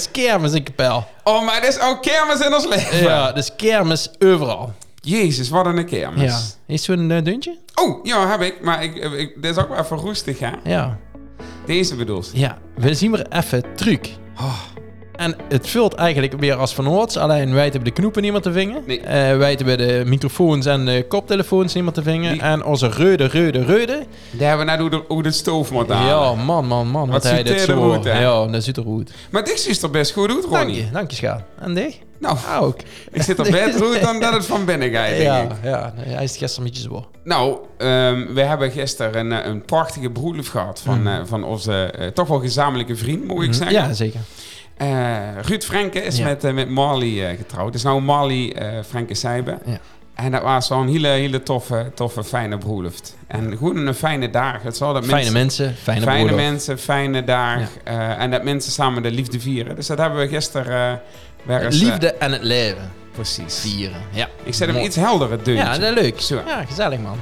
is kermis in Kapel. Oh, maar het is ook kermis in ons leven. Ja, is kermis overal. Jezus, wat een kermis. Ja. Is zo'n uh, deuntje? Oh, ja, heb ik. Maar ik, ik, dit is ook wel even roestig, hè? Ja. Deze bedoel je? Ja, we zien weer even truc. En het vult eigenlijk weer als van ouds. Alleen wij hebben de knoepen niet meer te vingen. Nee. Eh, wij hebben de microfoons en de koptelefoons niet meer te vingen. En onze reude, reude, reude. Daar hebben we net hoe de, hoe de stoof moet halen. Ja, man, man, man. Wat, Wat hij dit er zo... goed, hè? ja, dat ziet er goed. Maar dit ziet er best goed uit, Dank Ronnie. je, dank je. En die? Nou, Ook. ik zit er beter uit dan dat het van binnen gaat, denk Ja, ik. ja, hij is gisteren een beetje zo. Nou, ehm, we hebben gisteren een, eh, een prachtige broedloef gehad van, eh, van onze toch wel gezamenlijke vriend, moet ik zeggen. Mhm. Ja, zeker. Eh, Ruud Frenke is Ja. met, eh, met Marley eh, getrouwd. Het is nou Marley Frenke Seibe. Ja. En dat was zo'n hele, hele toffe, toffe, fijne broedloft. En gewoon een fijne dag. Het dat Fijne mensen, mensen, fijne, fijne mensen, fijne dag. en dat mensen samen de liefde vieren. Dus dat hebben we gisteren... weer eens, Liefde en het leven precies. vieren. Ja. Ik zet hem Mooi. iets helder, het deuntje. Ja, dat is leuk. Zo. Ja, gezellig man.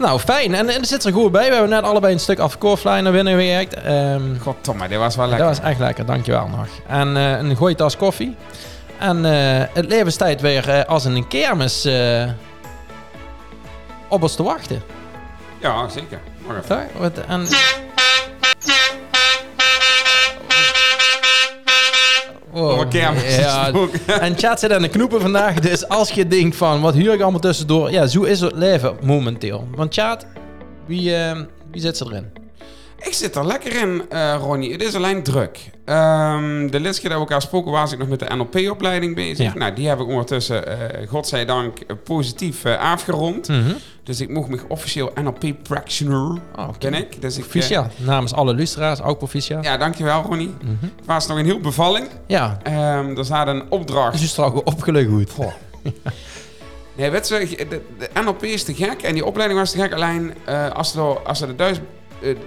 Nou, fijn. En, en er zit er goed bij. We hebben net allebei een stuk afkoorfly naar binnen gewerkt. Ehm Goddomme, dit was wel dat lekker. was echt lekker, dankjewel nog. En eh, een goeie tas koffie. En eh, het leven staat weer eh, als een kermis op ons te wachten. Ja, zeker. Wat- En... Over kermis Ja, en chat zit aan de knoepen vandaag. Dus als je denkt van, wat huur ik allemaal tussendoor? Ja, zo is het leven momenteel. Want chat, wie, eh, wie zit ze erin? Ik zit er lekker in, eh, Ronnie. Het is alleen druk. Ehm, de laatste keer dat we elkaar spoken was ik nog met de NLP-opleiding bezig. Ja. Nou, die heb ik ondertussen, eh godzijdank, eh, positief afgerond. Dus ik mocht me officieel NLP-practitioner, Oh, ben ik. Dus ik Proficiat. Namens alle luisteraars, ook proficiat. ja, dankjewel, Ronnie. Het was nog een heel bevalling. Ja, Ehm er zat een opdracht. dus je straks opgelukt goed. Nee, weet je, de, de NLP is te gek en die opleiding was te gek. Alleen als, er, als ze er thuis uh,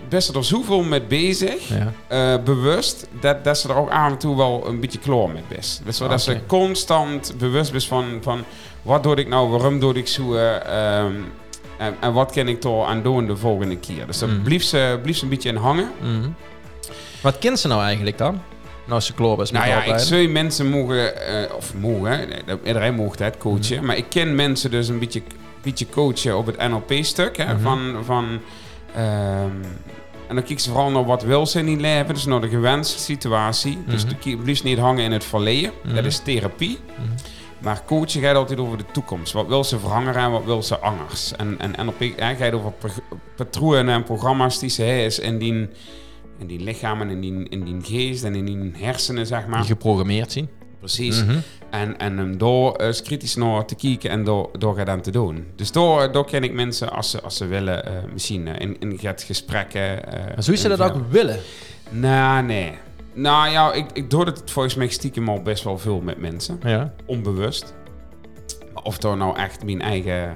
best er zoveel mee bezig, Ja. eh, bewust, dat, dat ze er ook af en toe wel een beetje kloor mee is. Dus zodat ze Oké. constant bewust is van, van wat doe ik nou, waarom doe ik zo eh, ehm, en, en wat kan ik er aan doen de volgende keer. Dus daar Mm. blieft ze, een beetje in hangen. Mhm. Wat kent ze nou eigenlijk dan? Nou, ze kloor is Nou ja, ik zou mensen mogen, eh, of mogen, dat- iedereen mocht het coachen. Mhm. Maar ik ken mensen dus een beetje, beetje coachen op het NLP-stuk. Mhm. Van, van, ehm, en dan kijk ze vooral naar wat wil ze in die leven. Dus naar de gewenste situatie. Dus Mhm. de liefst niet hangen in het verleden. Mhm. Dat is therapie. Mhm. Maar coachen gaat altijd over de toekomst. Wat wil ze verhangen en wat wil ze anders? En, en NLP hè, gaat over patronen en programma's die ze heeft in die, in die lichamen, in die, in die geest en in die hersenen, zeg maar. Die geprogrammeerd zien. Precies. Mhm. En, en door eens kritisch naar te kijken en door, door het aan te doen. Dus door, door ken ik mensen als ze, als ze willen, eh, misschien eh, in, in het gesprekken. eh, Maar zou je dat ook willen? Nou, nee. Nou ja, ik, ik doe het volgens mij stiekem al best wel veel met mensen. Ja. Onbewust. Of er nou echt mijn eigen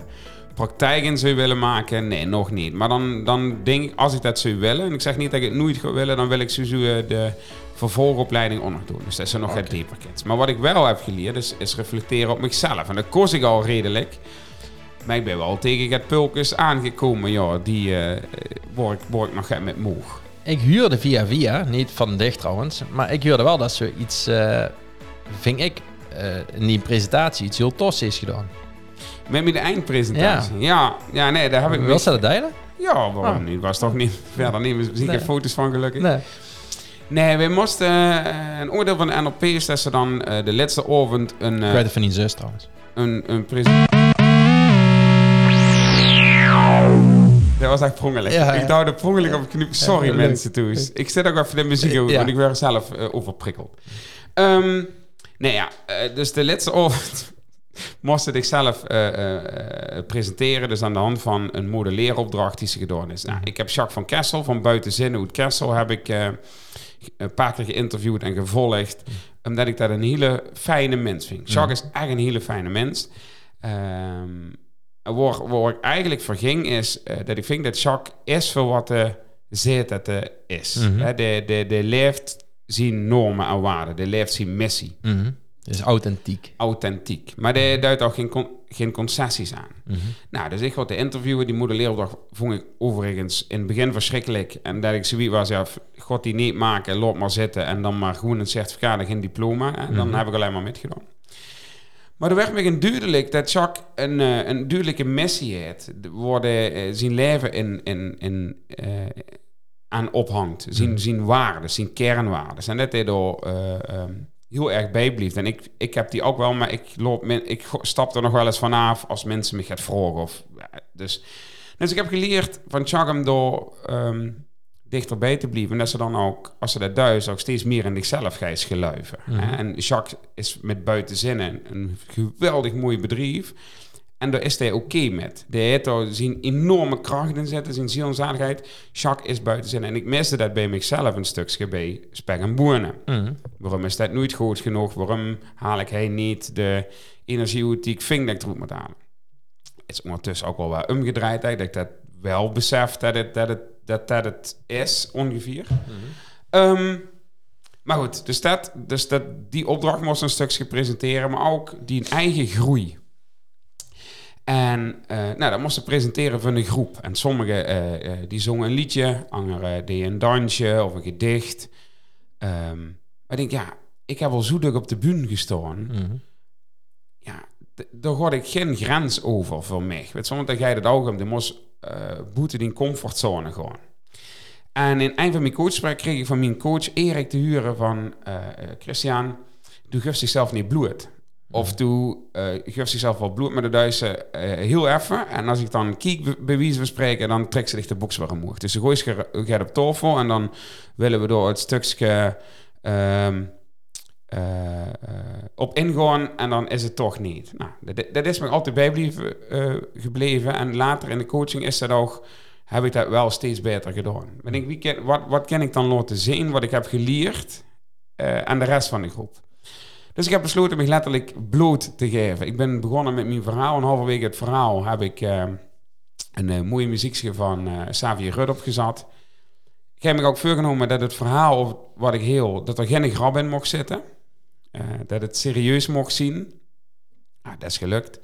praktijk in zou willen maken, nee, nog niet. Maar dan, dan denk ik, als ik dat zou willen, en ik zeg niet dat ik het nooit ga willen, dan wil ik sowieso eh, de vervolgopleiding ook nog doen. Dus dat is er nog het dieper. Maar wat ik wel heb geleerd, is, is reflecteren op mezelf. En dat kost ik al redelijk. Maar ik ben wel tegen het pulkes aangekomen, ja, die eh word, ik, word ik nog met moeg. Ik huurde via via, niet van dicht trouwens, maar ik huurde wel dat ze iets, eh vind ik, eh, in die presentatie iets heel tofs is gedaan. Met mijn eindpresentatie. Ja. ja, nee, daar heb ik... Wil ze dat delen? Ja, waarom Oh. niet? Was toch niet verder niet. We zien Nee. geen foto's van gelukkig. Nee. Nee, we moesten... eh, een oordeel van de NLP is dat ze dan eh, de laatste avond een, eh, Ik weet het van die zus trouwens. een, een presentatie... Dat was echt prongelijk. Ja, ja. Ik duwde prongelijk op het knip. Sorry Ja, mensen toe. Ik zet ook even de muziek Ja. want ik werd zelf eh, overprikkeld. Ehm nee ja, eh, dus de laatste avond moest ik zelf eh, eh, eh, presenteren. Dus aan de hand van een modelleeropdracht die ze gedaan is. Nou, ik heb Jacques van Kessel van Buitenzin uit Kessel heb ik een paar keer geïnterviewd en gevolgd. Omdat ik dat een hele fijne mens vind. Jacques is echt een hele fijne mens. En waar, waar ik eigenlijk voor ging is dat ik vind dat Jacques is voor wat hij zegt dat hij is. Mhm. Hè, de, de, de leeft zijn normen en waarden. De leeft zijn missie. Mhm. Het is authentiek. authentiek. Maar die duidt ook geen, con- geen concessies aan. Mhm. Nou, dus ik ga te interviewen. Die modelleeropdracht vond ik overigens in het begin verschrikkelijk. En dat ik zoiets was, ja, god die niet maken, loop maar zitten. En dan maar gewoon een certificaat en geen diploma. En dan Mhm. heb ik alleen maar metgedaan. Maar er werd me een duidelijk dat Jacques een, eh, een duidelijke missie heeft. De- Worden eh, zijn leven in, in, in, eh, aan ophangt. Zijn, Mhm. zijn waarden, zijn kernwaarden. En dat hij eh, ehm, heel erg bijblijft. En ik, ik heb die ook wel, maar ik, loop, ik stap er nog wel eens vanaf als mensen me gaan vragen. Of, dus, dus ik heb geleerd van Chagam door ehm, dichterbij te blijven. En dat ze dan ook, als ze dat duizen, ook steeds meer in zichzelf gaan geluiven. Hè. En Jacques is met buitenzinnen een geweldig mooi bedrijf. En daar is hij oké met. Die heeft zijn enorme kracht in zitten, zijn ziel en zaligheid. Jacques is buitenzin. En ik miste dat bij mezelf een stukje bij Spek en Boernen. Mhm. Waarom is dat nooit goed genoeg? Waarom haal ik hij niet de energie die ik vind dat ik eruit moet halen? Het is ondertussen ook wel wat omgedraaid, dat ik dat wel besef dat het, dat het, dat, dat het is, ongeveer. Ehm, maar goed, dus, dat, dus dat, die opdracht moest een stukje presenteren, maar ook die eigen groei. En eh, nou, dat moesten presenteren van een groep. En sommigen eh, die zongen een liedje, anderen deden een dansje of een gedicht. Ehm, maar ik denk, ja, ik heb al zo dik op de bühne gestaan. Mhm. Ja, d- daar had ik geen grens over voor mij. Weet dan ga je het ook om, de moest eh boeten in comfortzone gaan. En in een van mijn coachgesprekken kreeg ik van mijn coach Erik te huren van... Christian, doe geeft zichzelf niet bloed. Of doe eh geeft zichzelf wel bloed met de duizen eh, heel even. En als ik dan kiek bij wijze van spreken, dan trekt ze zich de box weer omhoog. Dus ze gooit gaat op tafel en dan willen we door het stukje ehm, eh, eh, op ingaan en dan is het toch niet. Nou, dat, dat is me altijd bijgebleven eh, gebleven. En later in de coaching is dat ook, heb ik dat wel steeds beter gedaan. Ik denk, wie ken, wat, wat kan ik dan laten zien, wat ik heb geleerd eh, aan de rest van de groep? Dus ik heb besloten me letterlijk bloot te geven. Ik ben begonnen met mijn verhaal en halverwege het verhaal heb ik eh, een eh, mooie muziekje van eh Xavier Rudd opgezet. Ik heb me ook voorgenomen dat het verhaal wat ik heel, dat er geen grap in mocht zitten. Dat het serieus mocht zien. Ah, dat is gelukt.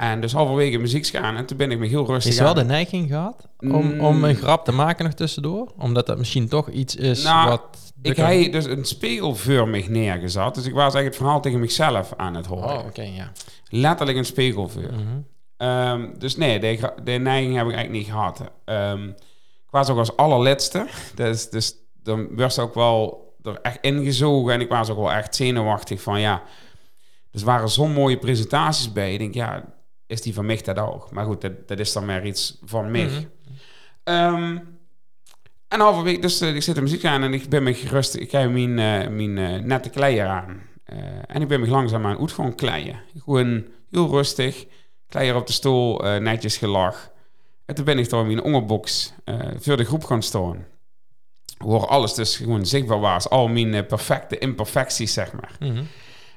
En dus halverwege muziek gaan en toen ben ik me heel rustig Is wel aan- de neiging gehad om, Mm. om een grap te maken nog tussendoor? Omdat dat misschien toch iets is Nou, wat... Ik heb dus een spiegel voor mij neergezet. Dus ik was eigenlijk het verhaal tegen mezelf aan het horen. Oh, oké, ja. Letterlijk een spiegel voor. Mhm. Ehm, dus nee, de, neiging heb ik eigenlijk niet gehad. Ehm, ik was ook als allerlaatste. Dus, dus dan werd ze ook wel er echt ingezogen. En ik was ook wel echt zenuwachtig van ja. Dus waren zo'n mooie presentaties bij. Ik denk ja, is die van mij dat ook? Maar goed, dat, dat is dan maar iets van mij. Mhm. Ehm, en halverwege, dus eh, ik zit de muziek aan en ik ben me gerust. Ik heb mijn, eh, mijn eh, nette kleier aan. En ik ben me langzaam aan het gewoon kleien. Gewoon heel rustig. Kleier op de stoel, netjes gelach. En toen ben ik door mijn onderbox voor de groep gaan staan. Waar alles dus gewoon zichtbaar was. Al mijn perfecte imperfecties, zeg maar. Mhm.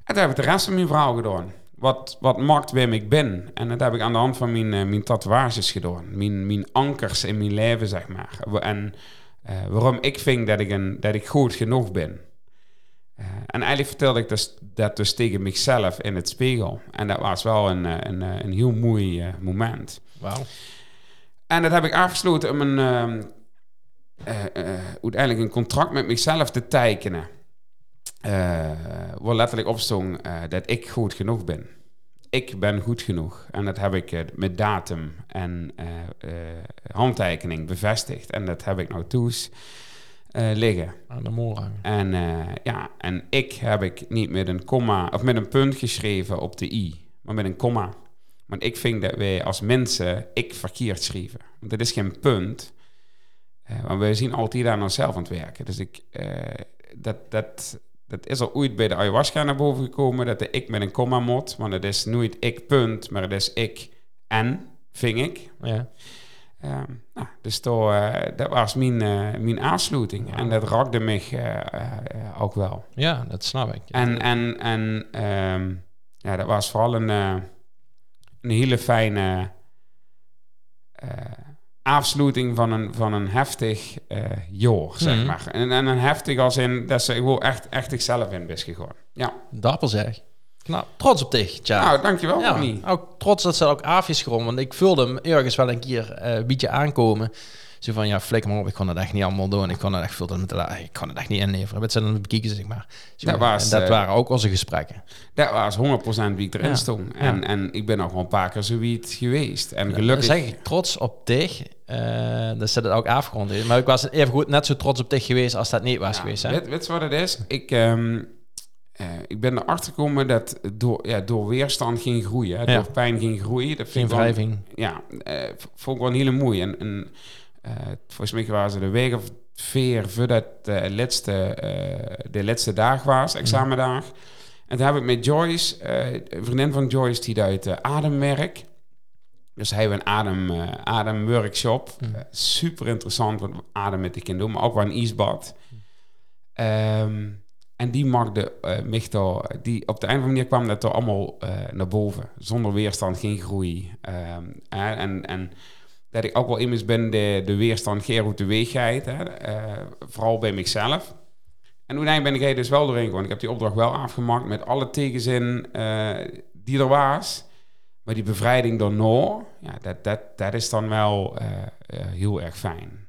En toen heb ik de rest van mijn verhaal gedaan. Wat, wat maakt wie ik ben. En dat heb ik aan de hand van mijn, eh, mijn tatoeages gedaan. Mijn, mijn ankers in mijn leven, zeg maar. En eh, waarom ik vind dat ik, een, dat ik goed genoeg ben. Eh, en eigenlijk vertelde ik dus, dat dus tegen mezelf in het spiegel. En dat was wel een, een, een heel mooi moment. Wauw. En dat heb ik afgesloten om een, ehm, eh, eh, uiteindelijk een contract met mezelf te tekenen. Eh waar letterlijk op stond eh, dat ik goed genoeg ben. Ik ben goed genoeg. En dat heb ik eh, met datum en handtekening bevestigd. En dat heb ik nou toes liggen. Aan de mol hangen. En ja, en ik heb ik niet met een komma of met een punt geschreven op de i, maar met een komma. Want ik vind dat wij als mensen ik verkeerd schrijven. Want dat is geen punt. Want wij zien altijd aan onszelf aan het werken. Dus ik, dat, dat, dat is al ooit bij de ayahuasca naar boven gekomen, dat de ik met een komma moet. Want het is nooit ik punt, maar het is ik en, ving ik. Ja. Ehm, nou, dus to, eh, dat was mijn, eh, mijn aansluiting. En dat raakte me eh, ook wel. ja, dat snap ik. En, en, en ehm, ja, dat was vooral een, een hele fijne afsluiting van een, van een heftig jaar, zeg Mhm. maar. En, en een heftig als in dat ze gewoon echt, echt zichzelf in is gegaan. Ja, Dapper zeg. knap. Trots op dich, tja. Nou, dankjewel, ja, Ronnie. ook trots dat ze ook af is gewoon. Want ik voelde hem ergens wel een keer eh, een beetje aankomen. Zo van, ja, flikker maar op. Ik kon het echt niet allemaal doen. Ik kon het echt veel la- Ik kon het echt niet inleveren. Met z'n bekijken, zeg maar. Zo, Dat was, en dat eh, waren ook onze gesprekken. Dat was 100% wie ik erin Ja. stond. En, Ja. en ik ben ook wel een paar keer zoiets geweest. En gelukkig... zeg ik trots op dich. Eh dat zit het ook afgerond. Maar ik was even goed net zo trots op dich geweest als dat niet was Ja, geweest. Hè? Weet, weet je wat het is? Ik, ehm, eh, ik ben erachter gekomen dat door, ja, door weerstand ging groeien. Hè, Ja. Door pijn ging groeien. Dat Geen wrijving. Ja, v- vond ik wel een hele mooie. En, en volgens mij waren ze de week of vier voordat de laatste, de laatste dag was, examendag. En toen heb ik met Joyce, een vriendin van Joyce, die uit uh, Ademwerk. Dus hij heeft een adem, eh, ademworkshop. Mhm. Eh, super interessant wat adem met de kinderen doen, maar ook wel een ijsbad. Ehm, en die maakte daar, die op de een of andere manier kwam dat er allemaal naar boven. Zonder weerstand, geen groei. Ehm, en, en, en dat ik ook wel immers ben de, de weerstand geen de gaat, hè, vooral bij mezelf. En uiteindelijk ben ik er dus wel doorheen gegaan. Ik heb die opdracht wel afgemaakt met alle tegenzin die er was. Maar die bevrijding daarna, ja, dat, dat, dat is dan wel eh, eh, heel erg fijn.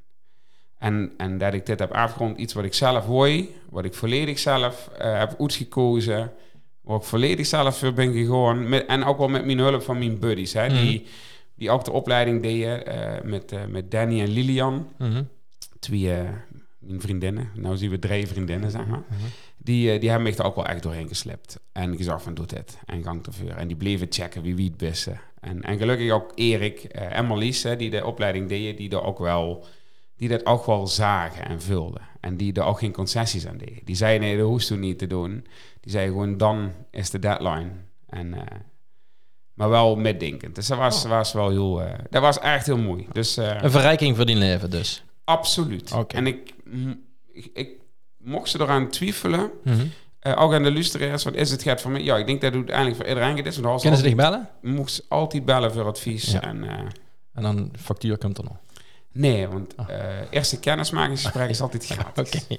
En, en dat ik dit heb afgerond, iets wat ik zelf wil, wat ik volledig zelf eh, heb uitgekozen, waar ik volledig zelf voor ben gegaan. Met, en ook wel met mijn hulp van mijn buddies, hè, die, die ook de opleiding deden met, met Danny en Lilian Mhm. twee mijn vriendinnen, nou zien we drie vriendinnen, zeg maar. Mhm. Die, eh, die hebben me er ook wel echt doorheen geslept. En gezegd van, doe dit. En gang ervoor. En die bleven checken wie wie het beste. En, en gelukkig ook Erik eh, en Marlies, hè, die de opleiding deden, die, er ook wel, die dat ook wel zagen en vulden. En die er ook geen concessies aan deden. Die zeiden, nee, dat hoest u niet te doen. Die zeiden gewoon, dan is de deadline. En, eh, maar wel metdenkend. Dus dat was, was wel heel... eh, dat was echt heel mooi. Dus... eh, Een verrijking voor die leven dus. Absoluut. En ik, ik mocht ze eraan twijfelen, Mhm. eh, ook aan de luisteraars, wat is het gaat voor mij? Ja, ik denk dat het uiteindelijk voor iedereen als Kunnen ze dich bellen? mocht ze altijd bellen voor advies. Ja. En, eh, En dan factuur komt er nog. nee, want eh eerste kennismakingsgesprek is altijd gratis. Oké.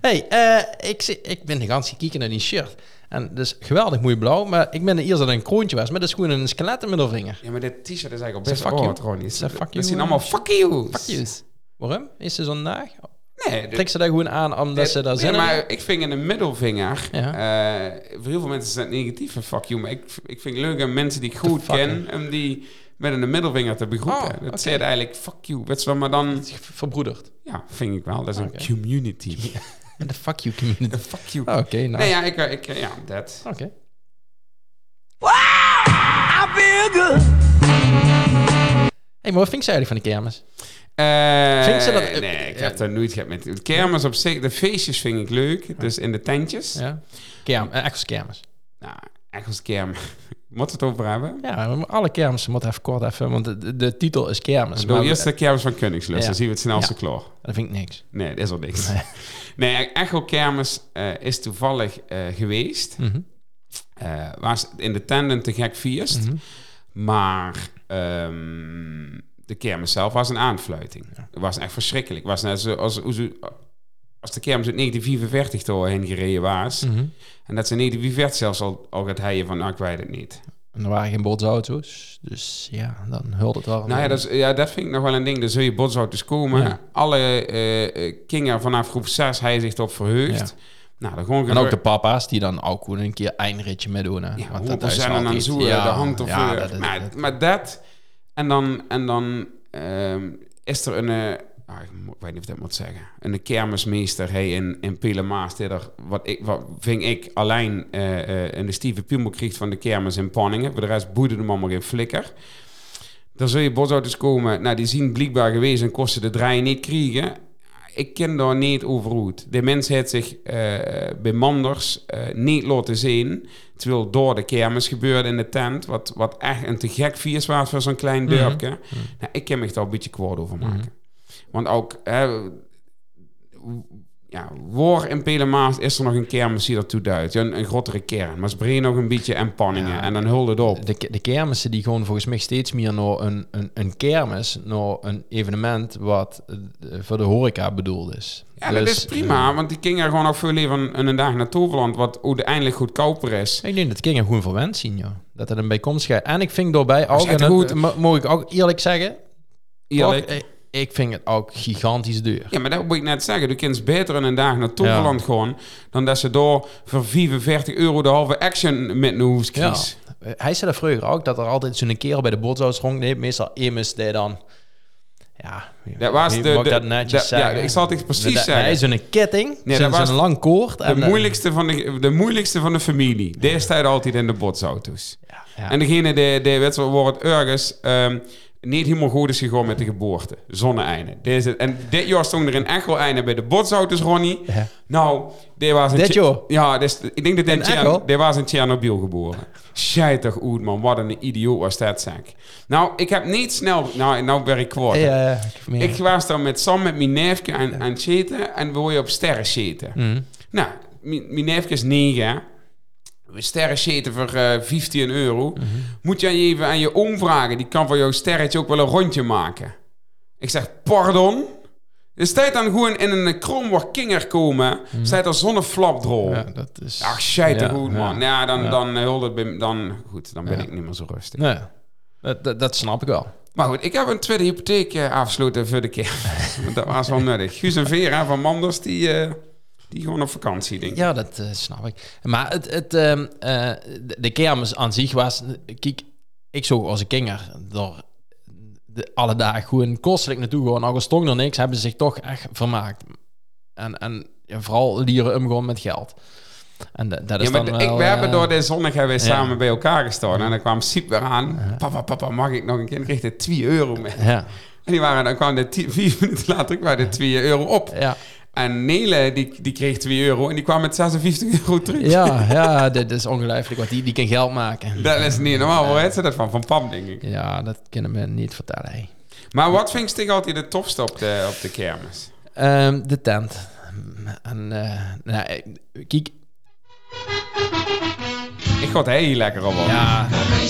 Hey, eh, ik, zie- ik ben de ganse kijken naar die shirt. En dus geweldig mooi blauw. Maar ik ben de eerste dat een kroontje was. Maar dat is gewoon een skelet in middelvinger. Ja, maar dit t-shirt is eigenlijk al best wel you? Ronnie. Dat eh? allemaal. Fuck yous. Waarom? Is ze zo'n dag? Nee, Trek ze daar gewoon aan omdat dit- ze daar nee, zin maar ik vind in de middelvinger... Ja. eh, voor heel veel mensen is dat negatief, een fuck you. Maar ik, ik vind het leuk aan mensen die ik goed ken... om die met een middelvinger te begroeten. Oh, dat oké. zegt eigenlijk fuck you. Weet je wel, maar dan... Verbroederd. Ja, vind ik wel. Dat is een community. De fuck you community. Een fuck you. Oh, Oké, nou. Nee, ja, ik, ik, ja, dat. Oké. hey, maar wat vind je eigenlijk van die kermis? Eh, Vind ze dat- nee, ik heb daar nooit gehad met... De kermis op zich, de feestjes vind ik leuk. Dus in de tentjes. Ja. Kerm, eh, echt kermis. Nou, echt kermis. Moeten we het over hebben? Ja, alle kermissen moeten even kort even, want de, de, de titel is kermis. De Maar- eerste kermis van Koningslust. Ja. Dan zien we het snelste Ja. klaar. Dat vind ik niks. Nee, dat is al niks. Nee. Nee, Echo Kermis eh, is toevallig geweest. Mhm. Eh, was in de tenden te gek vierst. Mhm. Maar ehm, de kermis zelf was een aanfluiting. Het was echt verschrikkelijk. Het was net zo als, als, als de kermis uit 1945 doorheen gereden was. Mhm. En dat ze in 1945 zelfs al, al gaat heien van, nou, ik weet het niet. En er waren geen botsauto's, dus ja, dan hulde het wel. Nou ja dat, is, ja, dat vind ik nog wel een ding. Er zul je botsauto's komen. Ja. Alle eh, kinderen vanaf groep 6 hij zich erop verheugd. Nou, dan gewoon En ook de papa's die dan ook een keer eindritje meedoen. Ja, Want dat is zijn dan zo eh, de hand of ja, dat maar, dat- maar dat en dan en dan ehm, is er een eh, ah, ik weet niet of dat moet zeggen een kermismeester hey, in in wat ik wat ving ik alleen eh, eh, in de Steven Piemel kreeg van de kermis in Panningen. Voor de rest boeide hem allemaal geen flikker. Dan zul je bosauto's komen nou die zien blijkbaar geweest en kosten de draai niet krijgen ik ken daar niet over uit. De mens heeft zich eh, bij Manders eh, niet laten zien. Terwijl door de kermis gebeurde in de tent. Wat, wat echt een te gek vies was voor zo'n klein Mhm. dorpje. Nou, ik kan me daar een beetje kwaad over maken. Want ook... hè, ja, waar in Pelemaas is er nog een kermis die ertoe duidt? Een, een grotere kern. Maar ze brengen nog een beetje en panningen Ja. en dan hult het op. De, de kermissen die gewoon volgens mij steeds meer naar een, een, een kermis, naar een evenement wat eh, voor de horeca bedoeld is. Ja, dat Dus, is prima, want die gingen er gewoon ook veel liever een, een dag naar Toverland, wat uiteindelijk goedkoper is. Ik denk dat kinderen gewoon verwend zien, ja. Dat het een bijkomstigheid. En ik vind daarbij ook, en dat goed- mag ik ook eerlijk zeggen, Eerlijk. Ik vind het ook gigantisch duur. Ja, maar dat moet ik net zeggen. Du kunt beter in een dag naar Toverland gaan, dan dat ze door voor 45 euro de halve action met een hoes Ja. kies. Hij zei dat vroeger ook, dat er altijd zo'n keer bij de botshuis rondneemt. Meestal Emus die dan... Ja, Dat was de- de- dat netjes de- ja, ik zal het precies Dat- zeggen. Hij is zo'n ketting, Nee, dat was zo'n lang koord. De, en, eh, moeilijkste van de, de moeilijkste van de familie. Deze staat altijd in de botsauto's. Ja, ja. En degene die, die het ergens ehm, niet helemaal goed is gegaan met de geboorte. Zonne-einde. Deze, en dit jaar stond er een echo einde bij de botsauto's, Ronnie. Ja. Nou, die was Dit Tje- jaar? Ja, dus, ik denk dat Tjern- Echo? die was in Tsjernobyl geboren. Scheitig goed, man. Wat een idioot was dat, zeg. Nou, ik heb niet snel... Nou, nou ben ik. Ja, ja, ik- Ik was dan met Sam, met mijn neefje aan, aan het zitten en we wilden op sterren zitten. Mhm. Nou, mijn neefje is 9. We sterren zitten voor eh 15 euro. Mhm. Moet jij even aan je oom vragen. Die kan voor jouw sterretje ook wel een rondje maken. Ik zeg, pardon? Er staat dan gewoon in een kromwar kinger komen. Staat er zonneflap. Mhm. Ja, dat is... Ach, scheite Ja, goed, man. Ja, dan, Ja. dan, het bij- dan, goed, dan ben ik niet meer zo rustig. Nee, dat, dat, dat snap ik wel. Maar goed, ik heb een tweede hypotheek eh, afgesloten voor de keer. dat was wel nuttig. Guus en Vera van Manders, die, eh, die gewoon op vakantie, denk ik. Ja, dat eh, snap ik. Maar het, het, ehm, eh, de, kermis aan zich was... Kijk, ik zo als een kinger door de, alle dagen gewoon kostelijk naartoe gewoon. Al stond er niks, hebben ze zich toch echt vermaakt. En, en ja, vooral lieren omgaan met geld. En dat, dat is Ja, maar dan de- ik, we hebben eh, door de zonnig hebben we ja. samen bij elkaar gestaan. En dan kwam Siep weer aan. Papa, papa, mag ik nog een keer? En kreeg hij 2 euro mee. Ja, En die waren, dan kwam de vier minuten later kwam de 2 euro op. ja. En Nele, die, die kreeg 2 euro. En die kwam met 56 euro terug. ja, ja dit is ongelooflijk, want die, die kan geld maken. Dat is niet normaal. Waar heeft ze dat van? Van pap, denk ik. Ja, dat kunnen we niet vertellen. Maar wat vind je altijd het tofste op de, op de kermis? Ehm, de tent. En, eh, nou, eh, kijk, Ik ga het heel lekker op. ja, Nee,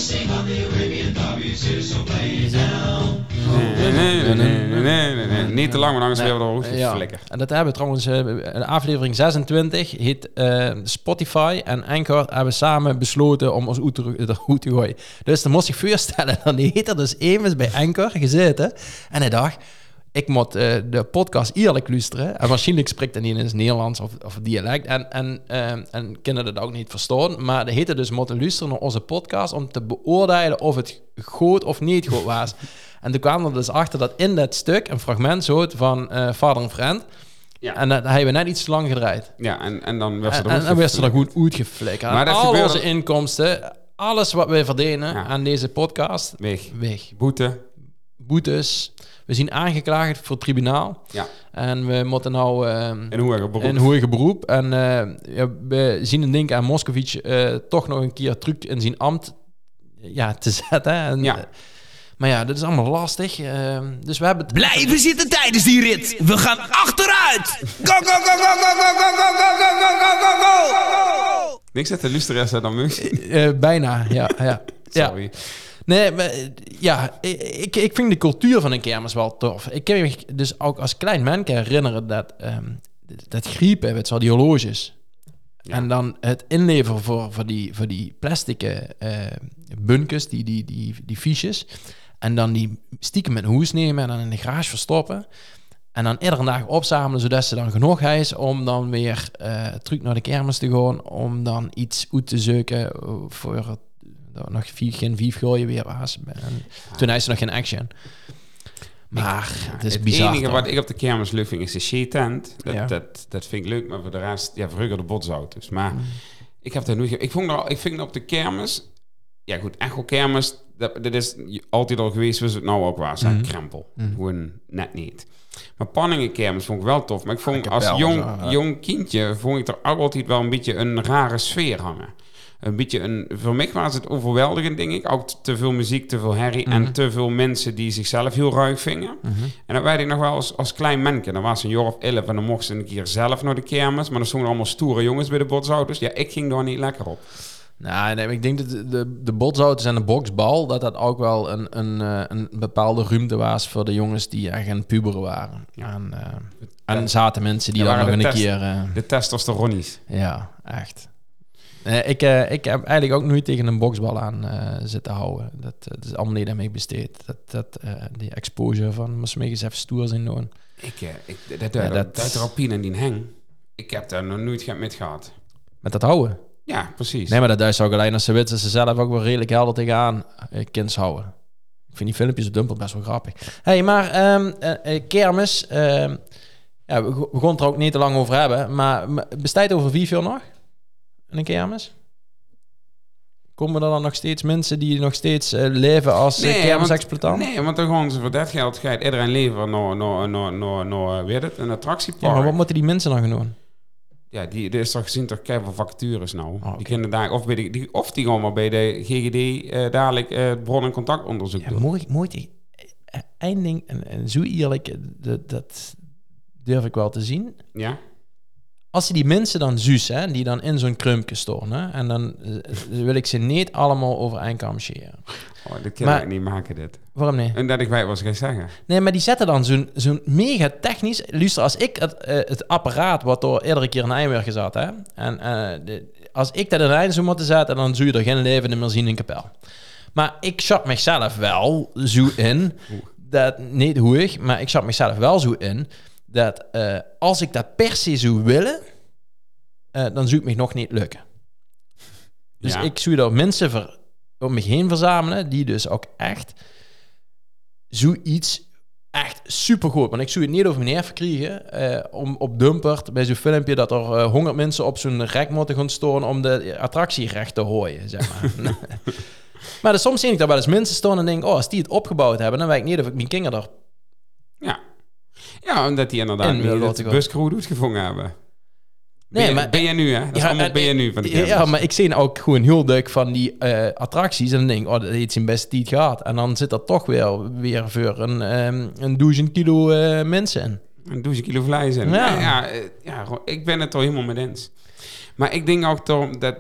nee, nee, nee. Niet te lang, want anders weer we er ja. flikker. En dat hebben we trouwens, eh, in aflevering 26 heet eh, Spotify en Anchor hebben samen besloten om ons uit te, te gooien. Dus dan moest ik voorstellen, dan heet er dus even bij Anchor gezeten en hij dacht, ik moet eh, de podcast eerlijk luisteren. En waarschijnlijk spreekt hij niet het Nederlands of, of dialect. En, en, eh, en kunnen dat ook niet verstaan. Maar de heette dus moeten luisteren naar onze podcast om te beoordelen of het goed of niet goed was. En toen kwamen we dus achter dat in dat stuk een fragment zo van eh Vader en Friend. Ja. En dat hebben we net iets te lang gedraaid. Ja, en, en dan werd ze er en dan werd ze er goed uitgeflikkerd. Maar dat Al gebeurde- onze inkomsten, alles wat wij verdienen Ja. aan deze podcast, Weg. weg. Boete. Boetes. We zien aangeklaagd voor het tribunaal. Ja. En we moeten nou En hoe erg beroep. in hoger beroep. En eh, ja, we zien een ding aan Moscovic eh, toch nog een keer terug in zijn ambt ja, te zetten. En, Ja. Eh, maar ja, dat is allemaal lastig. ehm, dus we hebben... Blijven zitten tijdens die rit. We gaan achteruit. Go, go, go, go, go, go, go, go, go, go, go, go, go, go. Niks dat de dan. Eh, bijna, ja. ja. ja. Sorry. Nee, maar eh, ja, ik, ik vind de cultuur van een kermis wel tof. Ik kan me dus ook als klein man kan herinneren dat, ehm, dat griepen, weet je wel, die horloges. Ja. En dan het inleveren voor, voor, die, voor die plastic eh bunkers, die, die, die, die fiches. En dan die stiekem met een hoes nemen en dan in de garage verstoppen. En dan iedere dag opzamelen, zodat ze dan genoeg is om dan weer eh terug naar de kermis te gaan. Om dan iets uit te zoeken voor het, dat nog vier, geen vijf gooien weer was. En toen is er nog geen action. Maar het is het bizar. enige toch? wat ik op de kermis leuk vind is de sheetent. Dat, Ja. dat, dat vind ik leuk, maar voor de rest, ja, vroeger de botsauto's. Maar Mm. ik heb daar nooit... ge- Ik, vond er, ik vind op de kermis... Ja goed, Echo kermis, dat, dat is altijd al geweest, was het nou ook waar. Zijn Mhm. krempel. Gewoon net niet. Maar Panningen kermis vond ik wel tof. Maar ik vond als jong, zo, ja. jong kindje, vond ik er altijd wel een beetje een rare sfeer hangen. een beetje een... Voor mij was het overweldigend, denk ik. Ook te veel muziek, te veel herrie Mhm. en te veel mensen die zichzelf heel ruig vingen. En dat weet ik nog wel als, als klein manneke. Dan was een jaar of elf en dan mocht ze een keer zelf naar de kermis. Maar dan stonden allemaal stoere jongens bij de botsauto's. Ja, ik ging daar niet lekker op. Nou, nee, ik denk dat de, de, botsauto's en de boksbal... dat dat ook wel een, een, eh, een bepaalde ruimte was... voor de jongens die echt een puberen waren. En, eh, en zaten mensen die Dat dan nog waren een test- keer... eh, De testosteronies. Ja, echt. Ik, eh, ik heb eigenlijk ook nooit tegen een boksbal aan eh, zitten houden. Dat, eh, dat is allemaal niet aan mij besteed. Dat, dat, eh, die exposure van, moest me eens even stoer zijn doen. Ik, eh, ik, dat, dat, dat- dat, dat en die heng. Ik heb daar nog nooit met gehad. Met dat houden. Ja, precies. Nee, maar dat Duits ook alleen als ze weten ze zelf ook wel redelijk helder tegenaan. Uh, kind houden. Ik vind die filmpjes op Dumpel best wel grappig. hey, maar eh, eh, kermis. ehm, ja, we, het er ook niet te lang over hebben. Maar bestaat over vier jaar nog? In een kermis? Komen er dan nog steeds mensen die nog steeds eh, leven als eh, kermisexploitant? Nee, want dan gaan ze voor dat geld gaat iedereen leven naar, naar, naar, naar, naar weet het, een attractiepark. Ja, maar wat moeten die mensen dan gaan doen? Ja, die, er is toch gezien toch keihard vacatures nou. oké. Die kunnen daar, of, bij de, die, of die gaan maar bij de GGD eh, dadelijk eh, bron- en contactonderzoek Ja, doen. mooi, mooi. te- eh, en, en zo eerlijk, dat, dat durf ik wel te zien. Ja? Als je die mensen dan zuus, hè, die dan in zo'n krumpje storen, en dan eh, wil ik ze niet allemaal over één kam scheren. Oh, dit kan Maar- ik niet maken, dit. Waarom niet? En dat ik wat ze gaan zeggen. Nee, maar die zetten dan zo'n zo'n mega technisch... Luister, als ik het, eh, het apparaat wat er iedere keer in Nijmegen zat, hè, en eh, de, als ik dat erin zou moeten zetten, dan zou je er geen levende meer zien in kapel. Maar ik zat mezelf wel zo in, dat, niet hoe ik, maar ik zat mezelf wel zo in, dat eh, als ik dat per se zou willen, eh, dan zou het me nog niet lukken. Dus Ja. ik zou er mensen om me heen verzamelen, die dus ook echt zoiets echt supergoed. Want ik zou het niet over mijn neer krijgen eh, om op Dumpert bij zo'n filmpje dat er honderd mensen op zo'n rek moeten gaan staan om de attractie recht te hooien, zeg maar. maar dus soms zie ik daar wel eens mensen staan en denk, oh, als die het opgebouwd hebben, dan weet ik niet of ik mijn kinderen er... Ja. Ja, omdat die inderdaad niet de gaan. buscrew doetgevangen hebben. Nee, ben, je, maar- ben je nu, hè? Dat allemaal en- ben je nu van de ja, ja, maar ik zie ook gewoon heel leuk van die eh, attracties en dan denk ik, oh, dat heeft zijn beste tijd gehad. En dan zit er toch weer, weer voor een, ehm een duizend kilo eh, mensen in. Een duizend kilo vlees in. Ja. Ja, ja, eh, ja, gewoon, ik ben het er helemaal mee eens. Maar ik denk ook toch dat,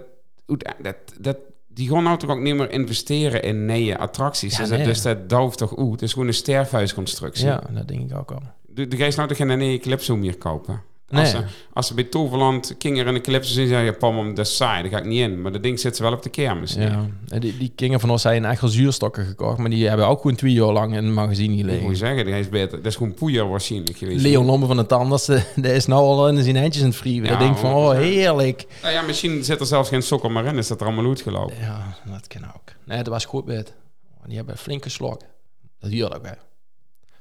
dat, dat die gaan nou toch ook niet meer investeren in nieuwe attracties. Ja, dus, dat, nee. dus dat dooft toch uit. Het is gewoon een sterfhuisconstructie. Ja, dat denk ik ook al. De, de geest nou toch geen Calypso meer kopen. Als, ze, als ze bij Toverland Kinger en de Calypso zien, zeggen ja, pam, dat is saai, daar ga ik niet in. Maar dat ding zit ze wel op de kermis. Ja, En die, die kingen van ons zijn echt zuurstokken gekocht, maar die hebben ook gewoon twee jaar lang in het magazine Ik moet gelegen. zeggen, die is beter. Dat is gewoon poeier waarschijnlijk geweest. Leon Lombe van de Tanders, eh, die is nou al in zijn eindjes in het vrieven. Ja, dat denk van, oh heerlijk. Nou ja, misschien zit er zelfs geen sokker meer in, is dat er allemaal uitgelopen. Ja, dat kan ook. Nee, dat was goed bed. Die hebben flink geslokken. Dat hier ook bij.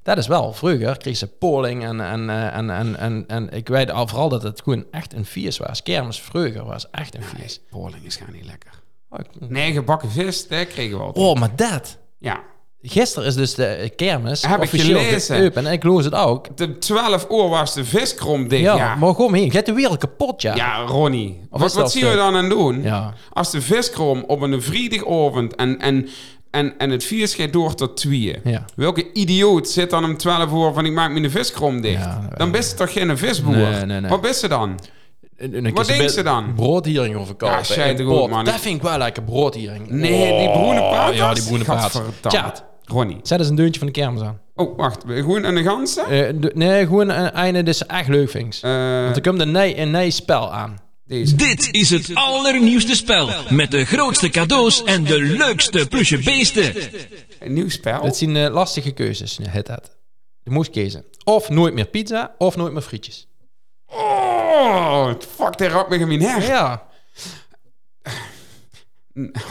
Dat is wel. Vroeger kreeg ze poling en, en, eh, en, en, en, en ik weet al vooral dat het gewoon echt een vies was. Kermis vroeger was echt een Nee, vies. Poling is gewoon niet lekker. Oh, ik- Nee, gebakken vis, dat kregen we altijd. Oh, maar dat. Ja. Gisteren is dus de kermis Heb ik officieel gelezen. geopend en ik loos het ook. De 12 uur was de viskrom dicht. Ja, Ja, maar kom heen. Get de wereld kapot, ja. ja Ronnie. Of Wat, wat zien we dan aan doen? Ja. Als de viskrom op een vrijdagavond en, en, en, en het vier gaat door tot tweeën. Ja. Welke idioot zit dan om 12 uur van ik maak mijn viskrom dicht? Ja, dan ben je toch geen visboer? Nee, nee, nee. Wat ben je dan? En- en Wat bij- ze dan? Broodhiering of verkopen. Ja, goed, man. Dat vind ik wel lekker broodhiering. Nee, die groene paard. Ja, die groene paard. Tjaat. Ronnie. Zet eens een deuntje van de kermis aan. Oh, wacht. Gewoon een ganse? Eh, nee, gewoon een einde dat is echt leuk vindt. Eh, Want er komt een nee, een nee spel aan. Deze. Dit is het allernieuwste spel. Met de grootste cadeaus en de leukste plusje beesten. Een nieuw spel? Het zijn eh, lastige keuzes, het dat. Je moest kiezen. Of nooit meer pizza, of nooit meer frietjes. Oh, fuck, daar raakt me in mijn her. Ja.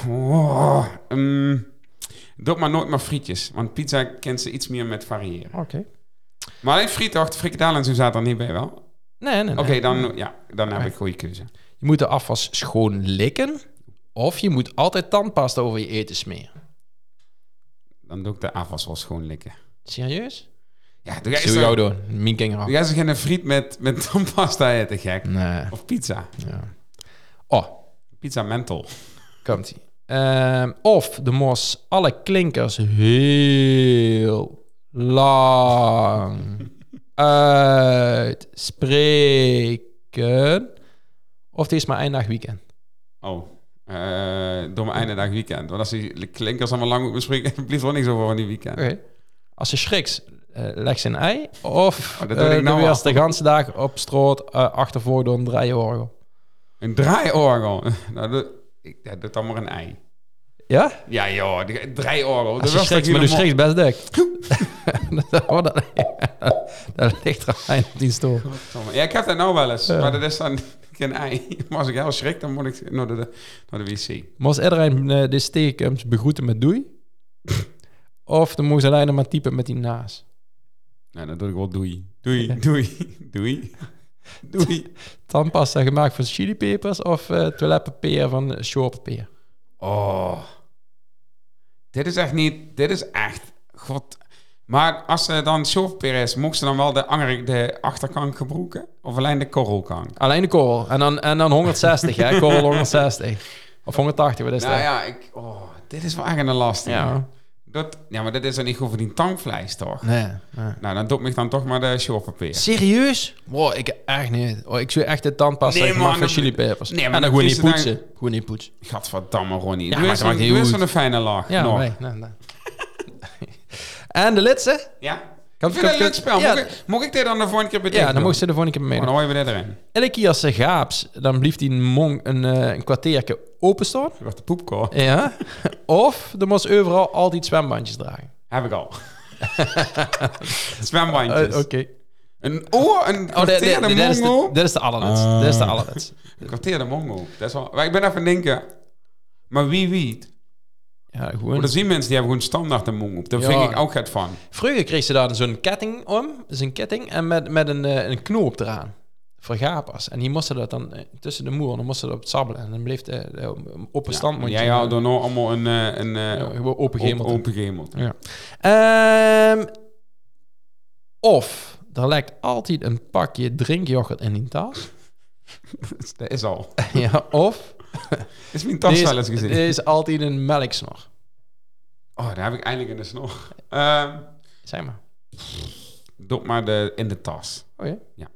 Oh, ehm, doe maar nooit maar frietjes. Want pizza kent ze iets meer met variëren. Oké. Maar alleen friet, de frikadellen en zo zaten er niet bij wel. Nee, nee, nee. Oké, dan, ja, dan heb ik goede keuze. Je moet de afwas schoon likken. Of je moet altijd tandpasta over je eten smeren. Dan doe ik de afwas wel schoon likken. Serieus? Ja, doe jij Zo jou doen. Ook. doe jij ze geen friet met, met tandpasta eten, gek? Nee. Of pizza. Ja. Oh, Pizza mental. Komt ie. Ehm, of de mos alle klinkers heel lang uitspreken. Of het is maar één dag weekend. Oh. eh door mijn einde dag weekend. Want als die klinkers allemaal lang moet bespreken, blijft er niks over van die weekend. Oké. Als ze schriks, eh leg ze een ei. Of Oh, dat doe ik nou je als de ganse dag op stroot uh, achtervoor door een draaiorgel. Een draaiorgel. nou, dat, ik, ja, doe dan maar een ei. Ja? Ja, joh, draaiorgel. Als Dat je was schriks, toch maar je helemaal- schriks best dik. Oh, dat, dat ligt er aan op die stoel. Ja, ik heb dat nou wel eens. Ja. Maar dat is dan geen ei. Maar als ik heel schrik, dan moet ik naar de, naar de wc. Moest iedereen eh, de steekums begroeten met doei? of dan moest alleen maar typen met die naas. Nou, dan doe ik wel doei. Doei, doei, doei. Doei. Tandpasta gemaakt van chilipepers of eh toiletpapier van uh, showpapier? Oh. Dit is echt niet... Dit is echt... God. Maar als ze dan showpapier is, mocht ze dan wel de, anger, de achterkant gebroeken? Of alleen de korrelkant? Alleen de korrel. En dan, en dan 160, hè? Korrel 160. Of 180, wat is Nou dat? ja, ik... Oh, dit is wel echt een lastige. Ja. Dat, ja, maar dit is dan niet goed voor die tangvlees, toch? Nee, nee. Nou, dan doe ik dan toch maar de showpapier. Serieus? Wow, ik echt niet. Oh, ik zou echt de tandpasta Nee, man, van dat- chilipepers. Nee, maar en dan dan gewoon niet poetsen. Gewoon niet poetsen. Gadverdamme, Ronnie. Ja, maar dat goed. zo'n fijne lach. Ja, Nog. nee, nee, nee. en de lidse? Ja? Ik vind het een leuk spel. ja. Mocht, ik, mocht ik dit dan de volgende keer bedenken? Ja, dan moest ze de volgende keer mee. Oh, dan hoor je weer erin. Elke keer als ze gaaps, dan blijft die mong een, eh, een kwartiertje openstaan. Wordt de poepkoor. Ja. of dan moest overal altijd zwembandjes dragen. Heb ik al. Zwembandjes. Eh, Oké. Een oor, een Oh, kwartier de de, mongo. dit is de allerlaatste. Dit is de allerlaatste. Een kwartier de mongo. Dat is wel... Maar ik ben even denken... Maar wie weet? Ja, er zien mensen die hebben gewoon standaard een mongo. Daar Ja. vind ik ook het van. Vroeger kreeg ze daar zo'n ketting om. Zo'n ketting. En met, met een, eh, een knoop eraan. Voor gapers. En die moesten dat dan eh, tussen de moer. Dan moesten ze dat op het sabbelen. En dan bleef de, de open stand. maar jij houdt er nou allemaal een... eh, een eh, Ja, open op-. Open. Ja. Ehm, of er lijkt altijd een pakje drinkyoghurt in die tas. Dat is al. ja, of Is mijn tas wel eens er gezien? is altijd een melksnor. Oh, daar heb ik eindelijk in de snor. Ehm Zeg maar. doe maar de, in de tas. Oh ja?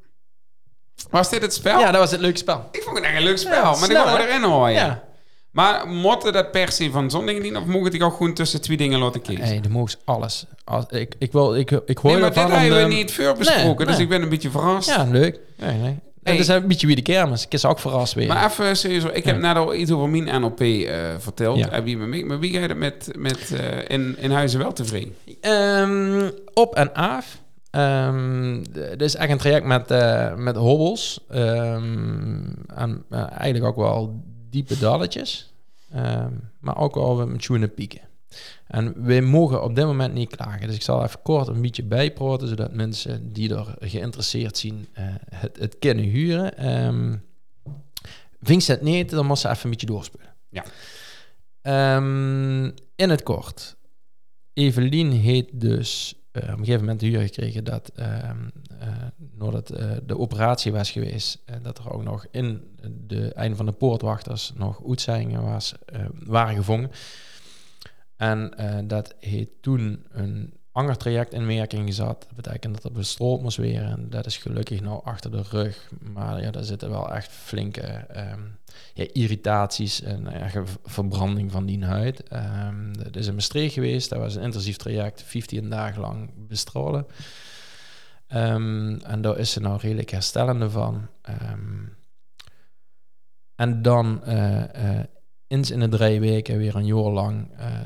Was dit het spel? Ja, dat was het leuke spel. Ik vond het echt een leuk spel, Ja, maar die snel, hè? erin houden. Ja. Maar mochten dat per se van zo'n dingen niet, of mogen die ook gewoon tussen twee dingen laten kiezen? Hey, de moest alles. Als, ik, ik, wil, ik, ik hoor nee, maar dit hebben we niet veel besproken, Nee, dus nee. ik ben een beetje verrast. Ja, leuk. Nee, nee. Hey. Het is een beetje wie de kermis. Ik is ook verrast weer. Maar even serieus, ik heb net al iets over mijn NLP eh, verteld. Ja. Me mee? Maar wie ga je er met, met eh, in, in huizen wel tevreden? Ehm, op en af. Ehm dit is echt een traject met, eh, met hobbels. Ehm, en eigenlijk ook wel diepe dalletjes. Maar ook wel met schoenen pieken. En we mogen op dit moment niet klagen. Dus ik zal even kort een beetje bijpraten, zodat mensen die er geïnteresseerd zijn eh, het, het kunnen huren. Ze het niet, dan moet ze even een beetje doorspelen. Ja. Ehm, in het kort. Evelien heeft dus eh, op een gegeven moment de huur gekregen dat ehm eh, nadat de operatie was geweest, en dat er ook nog in de einde van de poortwachters nog oetzijingen was, waren gevangen. En eh, dat heeft toen een ander traject in werking gezet. Dat betekent dat er bestroopt moest weer. En dat is gelukkig nou achter de rug. Maar ja, daar zitten wel echt flinke ehm, ja, irritaties en ge- verbranding van die huid. Ehm dat is in Maastricht geweest. Dat was een intensief traject, 15 dagen lang bestralen. Ehm, en daar is ze nou redelijk herstellende van. En dan eh, eh, in de drie weken weer een jaar lang eh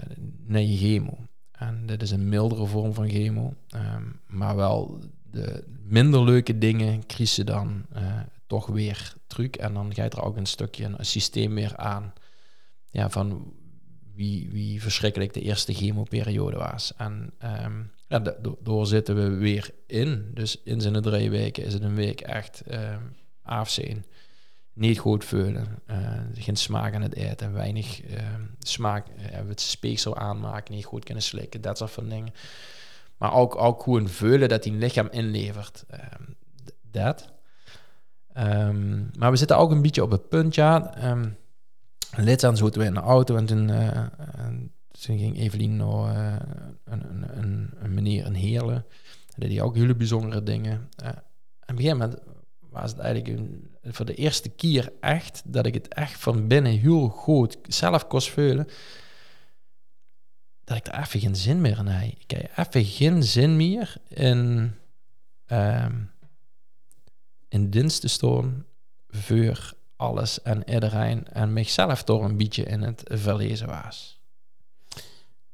naar je chemo. En dit is een mildere vorm van chemo. ehm, maar wel de minder leuke dingen je dan eh, toch weer truc. En dan ga je er ook een stukje een systeem weer aan. Ja, van wie, wie verschrikkelijk de eerste chemoperiode was. En do- door zitten we weer in. Dus in zijn drie weken is het een week echt ehm afzien. Niet goed voelen. eh, geen smaak aan het eten. Weinig ehm, smaak. eh, het speeksel aanmaken. Niet goed kunnen slikken. Dat soort van dingen. Maar ook, ook gewoon voelen dat die lichaam inlevert. ehm, dat. Ehm, maar we zitten ook een beetje op het punt, ja. ehm, Lid aan zaten we in de auto en toen, eh, en toen ging Evelien eh, een, een, een, een meneer hij ook hele bijzondere dingen. En op een gegeven moment was het eigenlijk een- voor de eerste keer echt dat ik het echt van binnen heel goed zelf kost voelen. Dat ik er even geen zin meer in heb. Ik heb even geen zin meer in, ehm, in dienst te voor alles en iedereen en mezelf door een beetje in het verlezen was.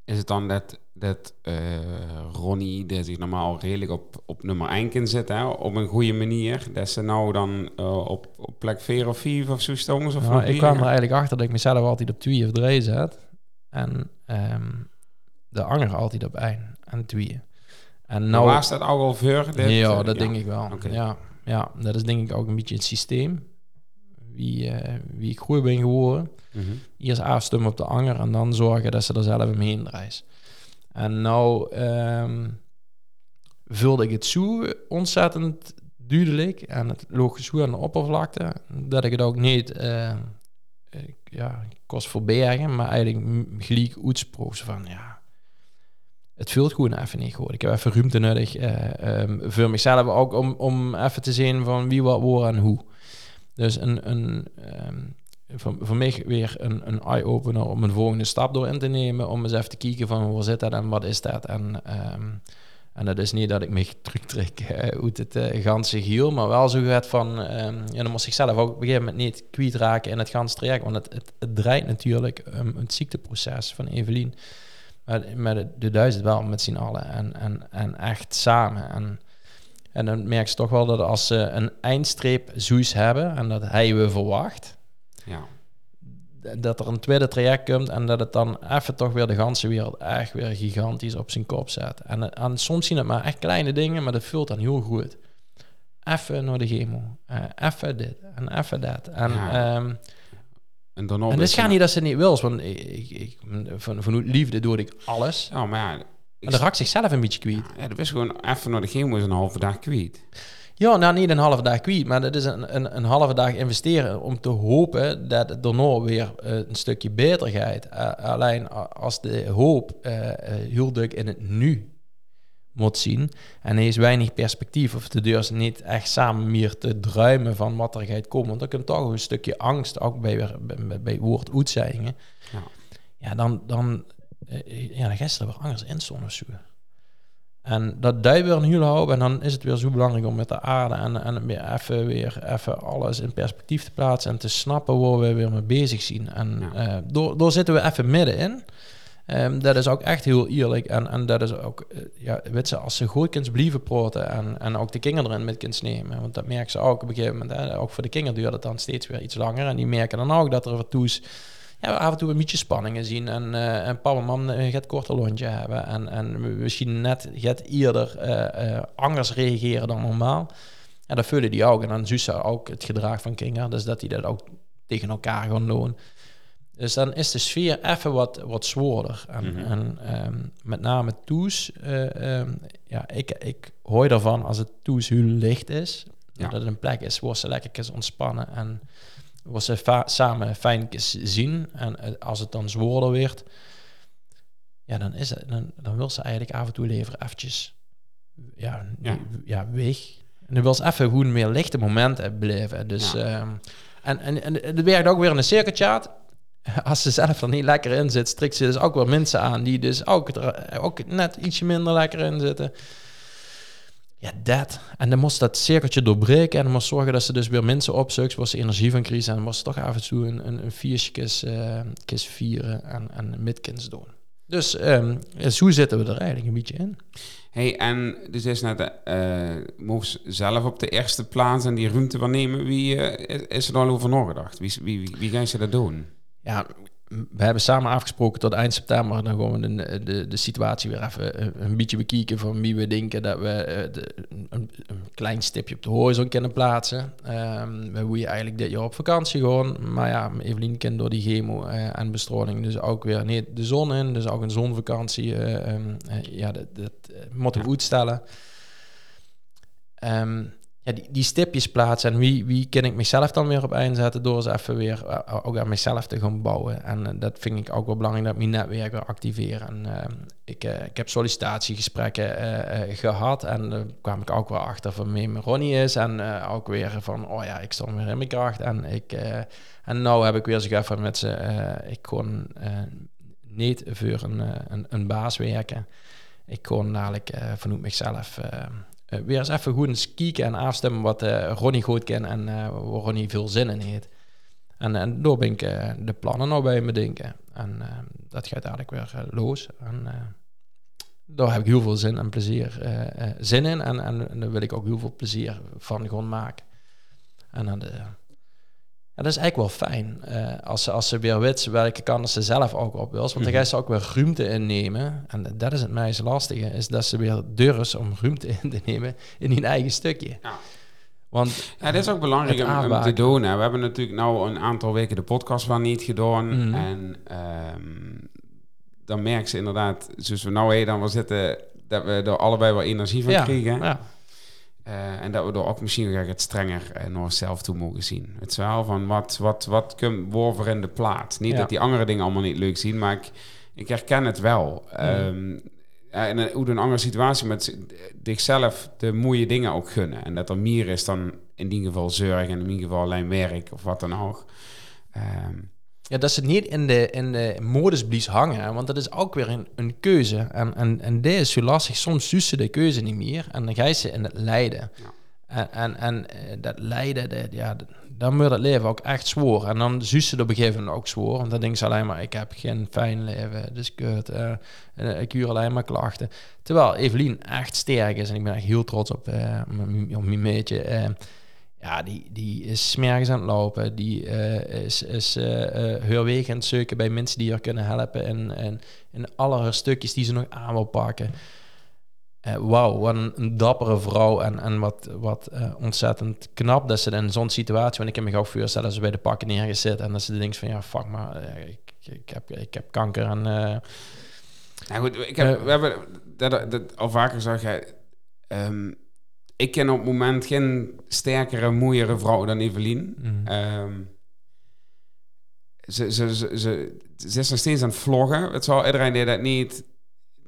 Is het dan dat, dat eh, Ronnie, die zich normaal redelijk op, op nummer 1 kan zetten, hè, op een goede manier, dat ze nou dan eh, op, op plek 4 of 5 of zo stonden? Of Nou, nog ik kwam er eigenlijk achter dat ik mezelf altijd op 2 of 3 zet. En ehm, de anger altijd op 1 en 2. En Nou, nou, was dat ook al voor? dit, ja, dat denk ik wel. Oké. Ja, ja, dat is denk ik ook een beetje het systeem. Wie, eh, wie ik goed ben geworden. Mhm. Eerst afstemmen op de anger en dan zorgen dat ze er zelf omheen draait. En nou ehm, vulde ik het zo ontzettend duidelijk en het logisch zo aan de oppervlakte, dat ik het ook niet, eh, ja, kost verbergen, maar eigenlijk gelijk uitsprook van, ja, het vult gewoon even niet goed. Ik heb even ruimte nodig eh, ehm, voor mezelf ook om, om even te zien van wie, wat, waar en hoe. Dus een, een ehm, voor, voor mij weer een, een eye-opener om een volgende stap door in te nemen. Om eens even te kijken van hoe zit dat en wat is dat. En, ehm, en dat is niet dat ik me terugtrek eh, uit het eh, ganse geheel. Maar wel zo gaat van... ehm ja, dan moest ik zelf ook op een gegeven moment niet kwijtraken in het ganse traject. Want het, het, draait natuurlijk um, het ziekteproces van Evelien. De, de duizend wel met z'n allen. En, en, en echt samen. En, en dan merk je toch wel dat als ze een eindstreep zoiets hebben... en dat hij we verwacht Ja. dat er een tweede traject komt en dat het dan even toch weer de ganse wereld echt weer gigantisch op zijn kop zet. En, en soms zien het maar echt kleine dingen, maar dat vult dan heel goed. Even naar de chemo, eh, even dit en even dat. En, Ja. ehm, En dan en is gaat niet dat ze het niet wil, want ik, ik, van, vanuit liefde doe ik alles. Ja, maar ja, En dan raakt zichzelf een beetje kwijt. ja, dat is gewoon even naar de chemo is een halve dag kwijt. Ja, nou niet een halve dag kwijt, maar dat is een, een, een halve dag investeren om te hopen dat het daarna weer eh, een stukje beter gaat. Alleen als de hoop eh, eh, heel druk in het nu moet zien en er is weinig perspectief of de deur is niet echt samen meer te druimen van wat er gaat komen, want dan komt toch een stukje angst ook bij, weer- bij, bij, woord uitzeggingen. Ja. Ja, dan, dan, ja, dan gaat ze er weer anders in of zo. En dat duidt weer een heel hoop en dan is het weer zo belangrijk om met de aarde en, en weer even, weer even alles in perspectief te plaatsen en te snappen waar we weer mee bezig zijn. En Ja. eh, door, door zitten we even middenin. Ehm, dat is ook echt heel eerlijk en, en dat is ook, eh, ja, weet ze, als ze goed kunt blijven praten en, en ook de kinderen erin met kunt nemen, want dat merken ze ook op een gegeven moment, hè, ook voor de kinderen duurt het dan steeds weer iets langer en die merken dan ook dat er wat toes ja, af en toe een beetje spanningen zien. En, eh en papa en mam eh, gaat korter lontje hebben. En, en misschien net gaat eerder eh, anders reageren dan normaal. En dat vullen die ook. En dan zus ze ook het gedrag van kinderen. Dus dat die dat ook tegen elkaar gaan doen. Dus dan is de sfeer even wat, wat zwaarder. En, Mhm. en ehm, met name toes. eh, ehm, ja, ik, ik hoor ervan als het toes heel licht is. Ja. Dat het een plek is waar ze lekker kunnen ontspannen. En waar ze samen fijn zien. En eh, als het dan zwaarder wordt, ja, dan, is het, dan, dan wil ze eigenlijk af en toe leveren eventjes ja, Ja. ja. weg. En dan wil ze even gewoon meer lichte momenten beleven. Dus, Ja. ehm, en, en, en het werkt ook weer in een cirkelchat. Als ze zelf er niet lekker in zit, strikt ze dus ook wel mensen aan die dus ook, er, ook net ietsje minder lekker in zitten. Ja, dat. En dan moest dat cirkeltje doorbreken en dan moest zorgen dat ze dus weer mensen opzoekt, waar ze energie van krijgen. En dan moest ze toch af en toe een, een, een viertje kis, eh, vieren en, en midkins doen. Dus ehm, zo zitten we er eigenlijk een beetje in. Hey, en dus is net, eh mocht ze zelf op de eerste plaats en die ruimte waarnemen. Wie eh, is- is er al over nagedacht? Wie, wie, wie, wie gaan ze dat doen? Ja, we hebben samen afgesproken tot eind september. Dan gaan we de, de, de situatie weer even een, beetje bekijken van wie we denken dat we eh, de, een, een klein stipje op de horizon kunnen plaatsen. Ehm we willen eigenlijk dit jaar op vakantie gaan. Maar ja, Evelien kent door die chemo eh, en bestraling dus ook weer niet de zon in. Dus ook een zonvakantie. eh, ehm, eh, ja, dat, dat eh, moeten we uitstellen. Ehm, ja, die, die stipjes plaatsen. En wie, wie kan ik mezelf dan weer op inzetten door eens even weer eh, ook aan mezelf te gaan bouwen. En eh, dat vind ik ook wel belangrijk, dat ik mijn netwerk weer activeer. En eh, ik, eh, ik heb sollicitatiegesprekken eh, eh, gehad en daar kwam ik ook wel achter van wie mijn Ronnie is. En eh, ook weer van, oh ja, ik stond weer in mijn kracht. En, ik, eh, en nou heb ik weer gezegd van met ze, eh, ik kon eh, niet voor een, eh, een, een baas werken. Ik kon dadelijk eh, vanuit mezelf eh, eh, weer eens even goed eens en afstemmen wat eh, Ronnie goed kent en eh, waar Ronnie veel zin in heeft. En, en door ben ik eh, de plannen nou bij me denken. En eh, dat gaat eigenlijk weer eh, los. En eh, daar heb ik heel veel zin en plezier eh, eh, zin in. En, en, en daar wil ik ook heel veel plezier van gewoon maken. En dan de, ja, dat is eigenlijk wel fijn. eh, als, ze, als ze weer weet welke kant ze zelf ook op wil. Want dan gaat ze ook weer ruimte innemen. En dat is het meest lastige. Is dat ze weer durven om ruimte in te nemen in hun eigen stukje. Ja. Want Ja, dat is ook belangrijk om, om te doen. Hè. We hebben natuurlijk nou een aantal weken de podcast wel niet gedaan. Mhm. En ehm, dan merk ze inderdaad, zoals we nou heen dan wel zitten, dat we er allebei wel energie van ja, krijgen. ja, Eh, en dat we er ook misschien weer het strenger uh, naar onszelf toe mogen zien. Het is wel van wat, wat, wat kunnen worven in de plaat. Niet Ja. dat die andere dingen allemaal niet leuk zien, maar ik, ik herken het wel. Ehm, en een, hoe een andere situatie met zichzelf de mooie dingen ook gunnen. En dat er meer is dan in die geval zorg en in ieder geval alleen werk of wat dan ook. Ehm, ja, dat ze niet in de, in de modesblies hangen. Want dat is ook weer een, een keuze. En, en, en dit is zo lastig. Soms zus ze de keuze niet meer. En dan ga je ze in het lijden. Ja. En, en, en eh, dat lijden, dat, ja, dan wordt het leven ook echt zwoer. En dan zus ze op een gegeven moment ook zwoer. Want dan denken ze alleen maar, ik heb geen fijn leven. Dus kut. eh, eh, ik huur alleen maar klachten. Terwijl Evelien echt sterk is. En ik ben echt heel trots op, mijn- op mijn meetje. Ja, die, die is smergens aan het lopen. Die eh, is, is haar weg aan het zoeken bij mensen die haar kunnen helpen. En, en in alle stukjes die ze nog aan wil pakken. Eh, Wauw, wat een, een dappere vrouw. En, en wat, wat ontzettend knap dat ze in zo'n situatie... Want ik kan me gauw voorstellen dat ze bij de pakken neergezet. En dat ze denkt van ja, fuck maar, ik, ik, heb, ik heb kanker. En Nou goed, ik heb, we hebben dat, dat al vaker zeg jij. ehm, ik ken op het moment geen sterkere, mooiere vrouw dan Evelien. mm, Ehm, ze, ze, ze, ze, ze is nog steeds aan het vloggen. Het zal iedereen die dat niet...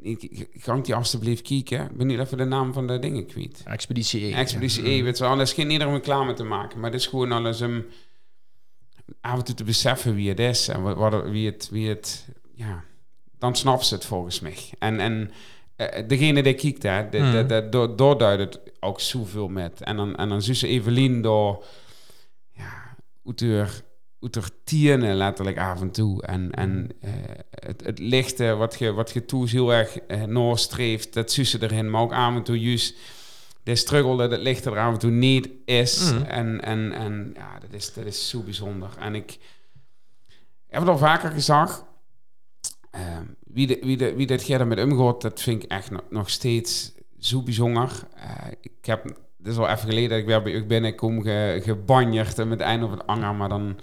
niet kan die alsjeblieft kijken? Ik ben niet even de naam van de dingen kwijt. Expeditie E. Expeditie Ja. E, weet je wel. Dat is geen ieder om reclame te maken. Maar het is gewoon alles om af en toe te beseffen wie het is. En wat, wat- wie het... Wie het ja, dan snapt ze het volgens mij. En, en eh, degene die kijkt, hè, de, de, de, do- doorduidt het ook zoveel met. En dan, en dan Evelien door... Ja, uit haar, uit haar tienen letterlijk af en toe. En, en eh, het, het lichte wat je, wat je toe heel erg eh, noorstreeft, dat ze erin. Maar ook af en toe juist de struggle dat het licht er af en toe niet is. Mhm. En, en, en ja, dat is, dat is zo bijzonder. En ik heb het al vaker gezegd. Ehm, wie, de, wie, de, wie dit met omgaat, dat vind ik echt nog, steeds zo bijzonder. Eh, ik heb, het is al even geleden dat ik weer bij u binnenkom ge, gebanjerd en met het einde op het anger, maar dan,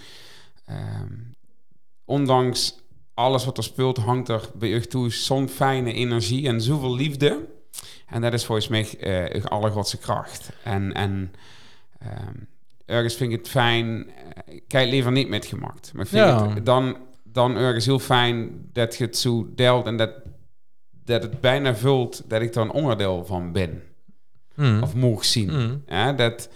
ehm, ondanks alles wat er speelt, hangt er bij u toe zo'n fijne energie en zoveel liefde. En dat is volgens mij eh uw allergrootste kracht. En, en ehm, ergens vind ik het fijn, eh, ik kijk liever niet met gemaakt. Maar ik vind Ja. het dan, dan ergens heel fijn dat je het zo deelt en dat, dat het bijna vult dat ik er een onderdeel van ben. Mm. Of mogen zien. Mm. Ja, dat,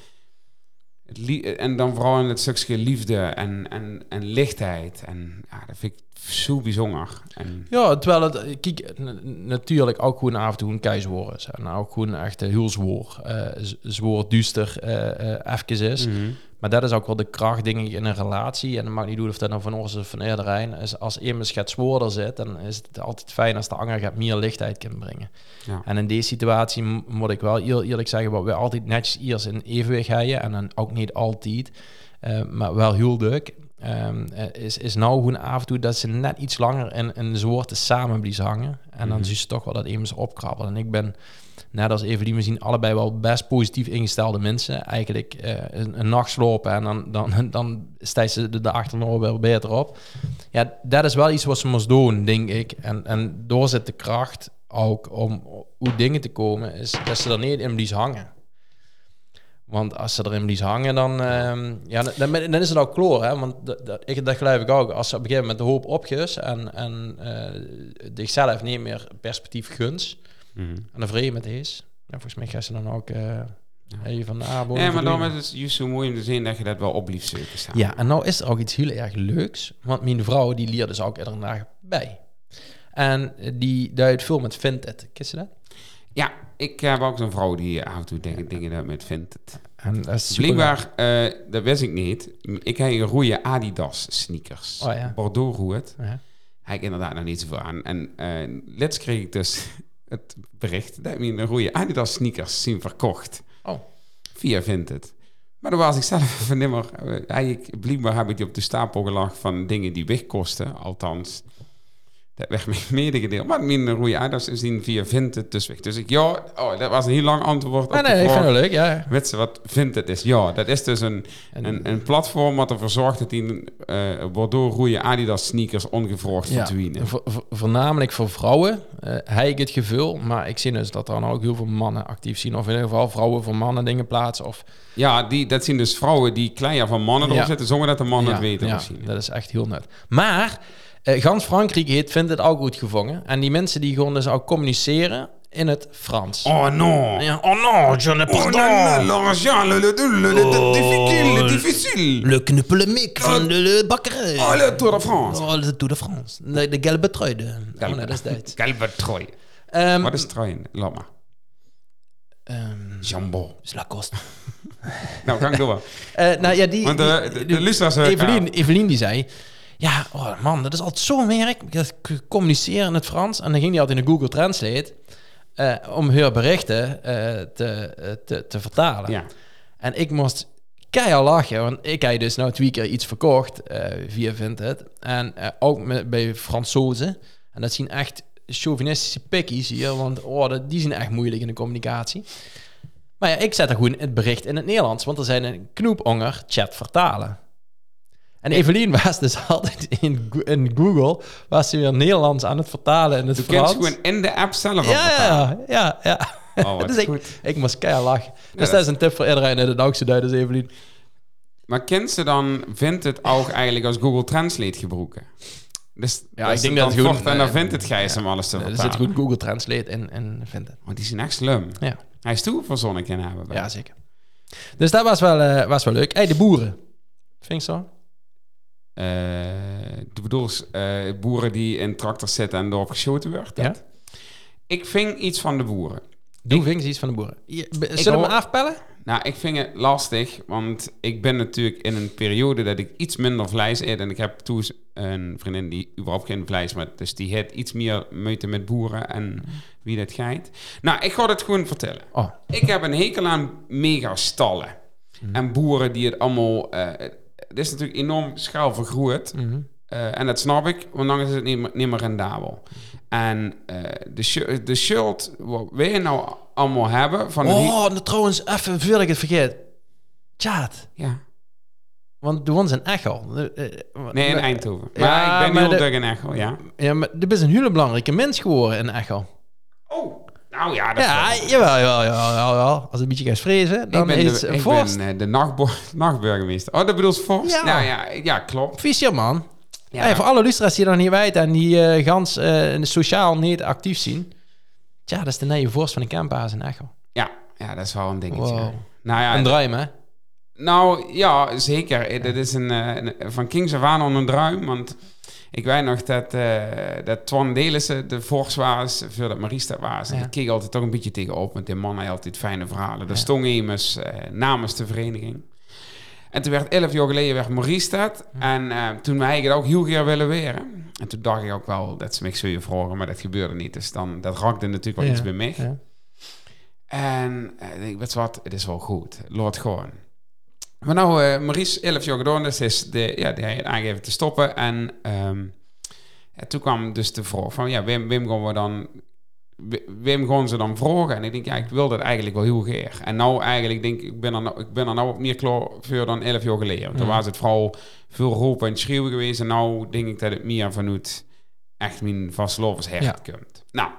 het en dan vooral in het stukje liefde en, en, en lichtheid. En ja, dat vind ik zo bijzonder. En, Ja, terwijl het, kijk, natuurlijk ook gewoon af en toe een keizwoord is. En ook gewoon echt een heel eh, z- zwoer duister eh even is. Mhm. Maar dat is ook wel de kracht, denk ik, in een relatie. En dat maakt niet uit of dat nou van ons of van iedereen is. Als iemand gaat zwoerder zit, dan is het altijd fijn als de ander gaat meer lichtheid kan brengen. Ja. En in deze situatie moet ik wel heel eerlijk zeggen, wat we altijd netjes eerst in evenwicht hebben. En dan ook niet altijd, maar wel heel leuk. Ehm, eh, is, is nou gewoon af en toe dat ze net iets langer in een soort samen blijven hangen. En dan Mhm. zie je toch wel dat iemand opkrabbelen. En ik ben, net als Evelien, we zien allebei wel best positief ingestelde mensen. Eigenlijk eh, een, een nacht slopen en dan, dan, dan stijgt ze de, de achternoor wel beter op. Ja, dat is wel iets wat ze moest doen, denk ik. En, en door zit de kracht ook om hoe dingen te komen, is dat ze er niet in blijven hangen. Want als ze erin blies hangen, dan, ehm, ja, dan, is het ook kloor. Hè? Want dat, dat, ik, dat geloof ik ook. Als ze op een gegeven moment de hoop opges en, en eh zichzelf niet meer perspectief guns Mhm. en er vrede met is, ja, volgens mij gaan ze dan ook eh hey, van de. Nee, maar dan is het juist zo mooi om te zien dat je dat wel op lief zoeken staan. Ja, en nou is er ook iets heel erg leuks. Want mijn vrouw, die leert dus ook iedere dag bij. En die duidt veel met Vinted. Ken je dat? Ja, ik heb ook zo'n vrouw die af en toe dingen, dingen daarmee vindt. En dat is Blijkbaar, eh, dat wist ik niet. Ik heb een rode Adidas sneakers. Oh ja. Bordeaux roet. Ja. Heb ik inderdaad nog niet zoveel aan. En eh let's kreeg ik dus het bericht dat ik me een rode Adidas sneakers zien verkocht. Oh. Via Vinted. Maar dan was ik zelf even nimmer... eh, Eigenlijk, blijkbaar heb ik die op de stapel gelegd van dingen die wegkosten. Althans, dat werd mij medegedeeld. Maar mijn rode Adidas is die via Vinted dus weg. Dus ik, ja... Oh, dat was een heel lang antwoord op Ah, nee, ik vraag. vind het leuk, ja. Weet ze wat Vinted is? Ja, dat is dus een, een, een platform wat ervoor zorgt dat die eh Bordeaux Adidas sneakers ongevraagd Ja, verdwijnen. vo- vo- voornamelijk voor vrouwen eh heb ik het gevoel. Maar ik zie dus dat er dan ook heel veel mannen actief zien. Of in ieder geval vrouwen voor mannen dingen plaatsen. Of, Ja, die, dat zien dus vrouwen die kleiner van mannen erop Ja. zitten, zonder dat de mannen ja, het weten ja, misschien. dat is echt heel net. Maar eh, gans Frankrijk heeft, vindt het ook goed gevangen. En die mensen die gewoon dus ook communiceren in het Frans. Oh non! Ja, oh non, je ne Oh, pardon. l'argent, le, le, le, le, le, Oh. difficile, le difficile. Le knuppelemiek van de bakkerij. Oh, le Tour de France. Oh, de Tour de France. De, de gelbe trui. De, oh, nee, dat is Duits. Gelbe trui. Ehm, Wat is trui? Laat maar. ehm, Jambon. is Lacoste. Nou, ga ik door. Eh, nou ja, die... Want de, de, de eh, Evelien, Evelien die zei... Ja, oh man, dat is altijd zo'n werk. Ik communiceren in het Frans. En dan ging die altijd in de Google Translate... eh, om haar berichten eh, te, eh, te, te vertalen. Ja. En ik moest keihard lachen, want ik heb dus nou twee keer iets verkocht via Vinted. En ook met, bij Fransozen. En dat zien echt chauvinistische pikkies hier, want oh, dat, die zijn echt moeilijk in de communicatie. Maar ja, ik zet er gewoon het bericht in het Nederlands, want er zijn een knoeponger chat vertalen. En Evelien was dus altijd in, in Google, was ze weer Nederlands aan het vertalen in het Je Frans. gewoon in de app zelf ja, vertalen. ja, ja, ja. Oh, dus ik, goed. ik moest keihard lachen. dus dat is een tip voor iedereen in het ook zo duiden, dus Evelien. Maar kent ze dan, vindt het ook eigenlijk als Google Translate gebruiken? Dus Ja, ik denk dat het goed- en dan eh, vindt het gijs om alles te Er vertalen. zit goed Google Translate in en vindt het. Want die zijn echt slim. Ja, Hij is toe voor hebben. ja zeker. Dus dat was wel, eh, was wel leuk. Hey, de boeren. Vind je zo? Eh, je bedoelt eh, boeren die in tractors zitten en erop geschoten wordt? Ja. Ik ving iets van de boeren. Doe vind je iets van de boeren. Je- Zullen we hem afpellen? Nou, ik vind het lastig, want ik ben natuurlijk in een periode dat ik iets minder vlees eet. En ik heb toen een vriendin die überhaupt geen vlees met. Dus die heeft iets meer moeite met boeren en wie dat geit. Nou, ik ga het gewoon vertellen. Oh, Ik heb een hekel aan megastallen. En boeren die het allemaal... eh het is natuurlijk enorm schaal vergroeid. mhm. Eh, en dat snap ik, want dan is het niet meer, niet meer rendabel. En eh, de, de shirt wat wij nou allemaal hebben... Van oh nou, trouwens, even voordat ik het vergeet. Tjaat. ja. Want de woont in Echo. Eh, Nee, in maar- Eindhoven. Ja, Maar ik ben heel de- druk in Echo, ja. Ja, maar je bent een hele belangrijke mens geworden in Echo. Oh, nou ja, dat Ja, wel- jawel, jawel, jawel, jawel. Als een beetje gaat vrezen, dan is de, ik ben, eh, de nachtburgemeester. Oh, dat bedoelt Vorst? Ja. Nou ja, ja, klopt. Fischerman. Ja, Hey, voor alle luisteraars die dat niet weten en die eh, gans eh, sociaal niet actief zien. Tja, dat is de nieuwe vorst van de campa's in Echo. ja, ja, dat is wel een dingetje. Wow. Nou ja, een druim, hè? Nou, ja, zeker. Eh, Dit is een, een- van Kings of aan een druim. Want ik weet nog dat, eh dat Twan Delissen de Vors was, Maries dat was. En Ja. ik keek altijd toch een beetje tegenop, want die man had altijd fijne verhalen. De Ja. stong immers eh, namens de vereniging. En toen werd elf jaar geleden werd Maurice dat. En eh, toen wij het ook heel graag willen weren. En toen dacht ik ook wel dat ze me zo vragen, maar dat gebeurde niet. Dus dan, dat raakte natuurlijk wel Ja, iets bij mij. ja. En ik weet je wat, het is wel goed. Laat gewoon. Maar nou, eh Maurice, 11 jaar gedaan, dus is de, ja, die heeft aangegeven te stoppen. En ehm, toen kwam dus de vraag van, ja, Wim, Wim gaan we dan... Wi- Wim gaan ze dan vragen? En ik denk, ja, ik wil dat eigenlijk wel heel graag. En nou eigenlijk denk ik, ik ben er nou, ik ben er nou op meer klaar voor dan 11 jaar geleden. Want toen Mhm. was het vooral veel roepen en schreeuwen geweest. En nou denk ik dat het meer vanuit echt mijn vastlovens Ja. komt. Nou,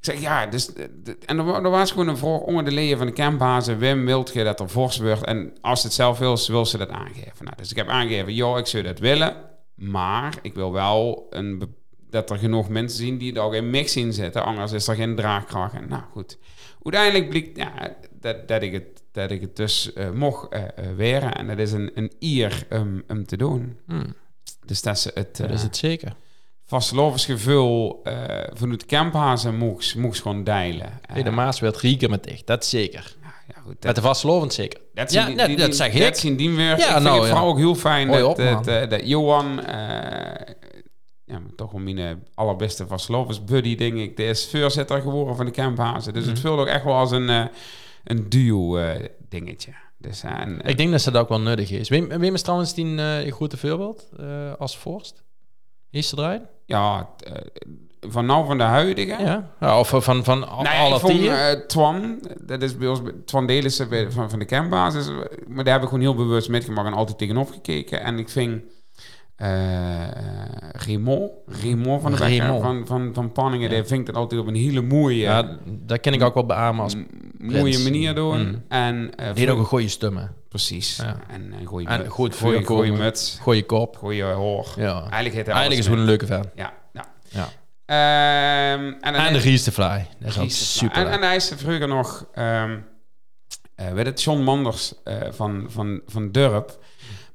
Ik zeg, ja, dus, eh, de- en er, wa- er was gewoon een vraag onder de leden van de campbazen. Wim, wilt je dat er fors wordt? En als het zelf wil, wil ze dat aangeven. Nou, dus ik heb aangegeven, joh, ik zou dat willen. Maar ik wil wel een, dat er genoeg mensen zien die er ook in mix in zitten. Anders is er geen draagkracht. En nou goed, uiteindelijk bleek ja, dat, dat, ik het, dat ik het dus eh, mocht eh, weren. En dat is een, een eer um, om te doen. Hmm, Dus dat is het... dat is het zeker. Vastelovensgevoel uh, vanuit Kemphazen moest, moest gewoon deilen. Hey, de Maas werd rieken met dicht, dat zeker. Ja, ja, goed, Met de zeker. dat, ja, dat- die- dat die- zeg Dat ik. zien die weer. Ja, ik vind nou, ja. ook heel fijn Mooi dat, op, dat, eh, dat Johan, eh, ja, toch wel mijn eh, allerbeste vastelovens buddy, denk ik, de is voorzitter geworden van de Kemphazen. Dus het Mhm. voelt ook echt wel als een, eh, een duo eh, dingetje. Dus, eh, en, Ik denk dat ze dat ook wel nuttig is. Wim, Wim is trouwens die eh, een grote voorbeeld eh, als vorst. Is eruit? ja, eh, van nou van de huidige. Ja. ja. Of van, van, van ja, alle tien. eh, Twan, dat is bij ons, Twan Delissen van, van de campbasis, maar daar heb ik gewoon heel bewust metgemaakt en altijd tegenop gekeken. En ik vind eh Raymond, Raymond van de Bekker, van, van, van Panningen, Ja. die vind ik dat altijd op een hele mooie, ja, dat ken ik ook wel beamen als... mooie manier doen. Mm. En uh, ook een goede stemmen. precies. Ja. En een goede En goed goeie, goeie muts, Goede kop. goede hoor. Ja. Eigenlijk hij Eigenlijk is het een leuke fan. Ja, ja. Ja. Ehm, en, En de is- Ries de Fly. Dat is ook super. En, en hij is vroeger nog, eh, weet het, John Manders van, van, van Durp.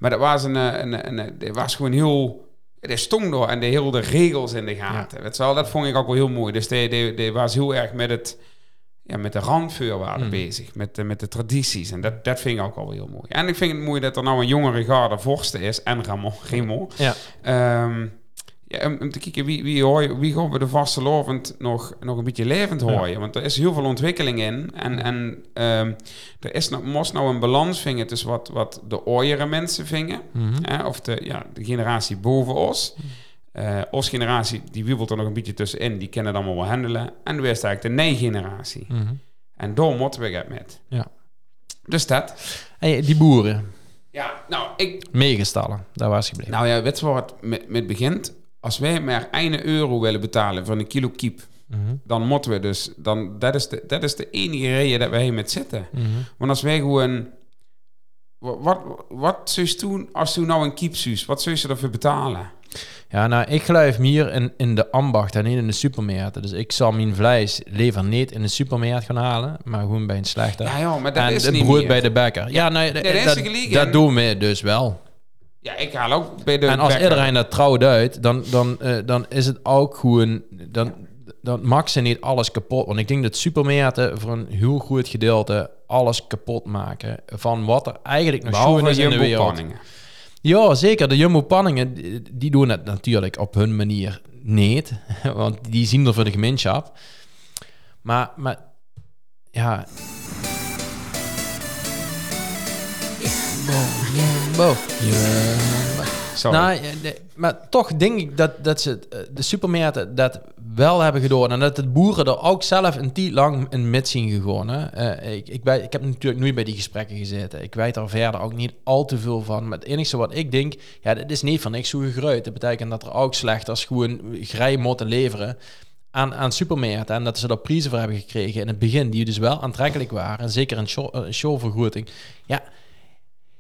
Maar dat was, een, eh, een, een, een- dat was gewoon heel... Die stond door en de heel de regels in de gaten. Je wel, dat vond ik ook wel heel mooi. Dus die, die, die was heel erg met het... Ja, met de randvoorwaarden Mm. bezig. Met, de, met de tradities. En dat, dat vind ik ook wel heel mooi. En ik vind het mooi dat er nou een jongere garde vorsten is. En Ramon. Ramon. Ja. Ehm, ja, om, om te kijken wie, wie, hoor je, wie gaan we de vaste lovend nog, nog een beetje levend Ja. horen. Want er is heel veel ontwikkeling in. En, en ehm, er is nog, moest nou een balans vinden tussen wat, wat de ooiere mensen vingen. Mhm. Of de, ja, de generatie boven ons. Eh ons generatie, die wiebelt er nog een beetje tussenin. Die kennen het allemaal wel handelen. En we is eigenlijk de nee-generatie. Mhm. En daar moeten we het met. Ja. Dus dat. Hey, die boeren. Ja, nou, ik, Meegestallen. Daar was gebleven. nou ja, weet je wat met, met begint? Als wij maar 1 euro willen betalen voor een kilo kiep, Mhm. dan moeten we dus, dan, dat, is de, dat is de enige reden dat wij hier met zitten. Mhm. Want als wij gewoon, wat, wat, wat zou je doen als je nou een kiep zuus? Wat zou je ervoor betalen? Ja, nou, ik geloof meer in, in de ambacht en niet in de supermarkten. Dus ik zal mijn vlees liever niet in de supermarkt gaan halen, maar gewoon bij een slechter. Ja, ja, maar dat en is het brood bij de bakker. Ja, Nee, dat doen we dus wel. Ja, ik haal ook bij de en als iedereen dat trouw duidt, dan, dan, eh, dan is het ook gewoon... Dan, dan mag ze niet alles kapot. Want ik denk dat supermarkten voor een heel goed gedeelte alles kapot maken van wat er eigenlijk nog schoon is in de wereld. Ja, zeker. De Jumbo-panningen, die doen het natuurlijk op hun manier niet. Want die zien er voor de gemeenschap. Maar, maar ja... Jumbo, Jumbo. Nou, de- maar toch denk ik dat, dat ze eh, de supermarkten dat wel hebben gedaan. En dat de boeren er ook zelf een tijd lang in met zien gegaan. hè. Eh, ik, ik, ik heb natuurlijk nooit bij die gesprekken gezeten. Ik weet er verder ook niet al te veel van. Maar het enige wat ik denk, ja, dat is niet van niks zo gegruid. Dat betekent dat er ook slechters gewoon grij moeten leveren aan, aan supermarkten. En dat ze daar prijzen voor hebben gekregen in het begin, die dus wel aantrekkelijk waren. En zeker een show, een showvergroting. Ja,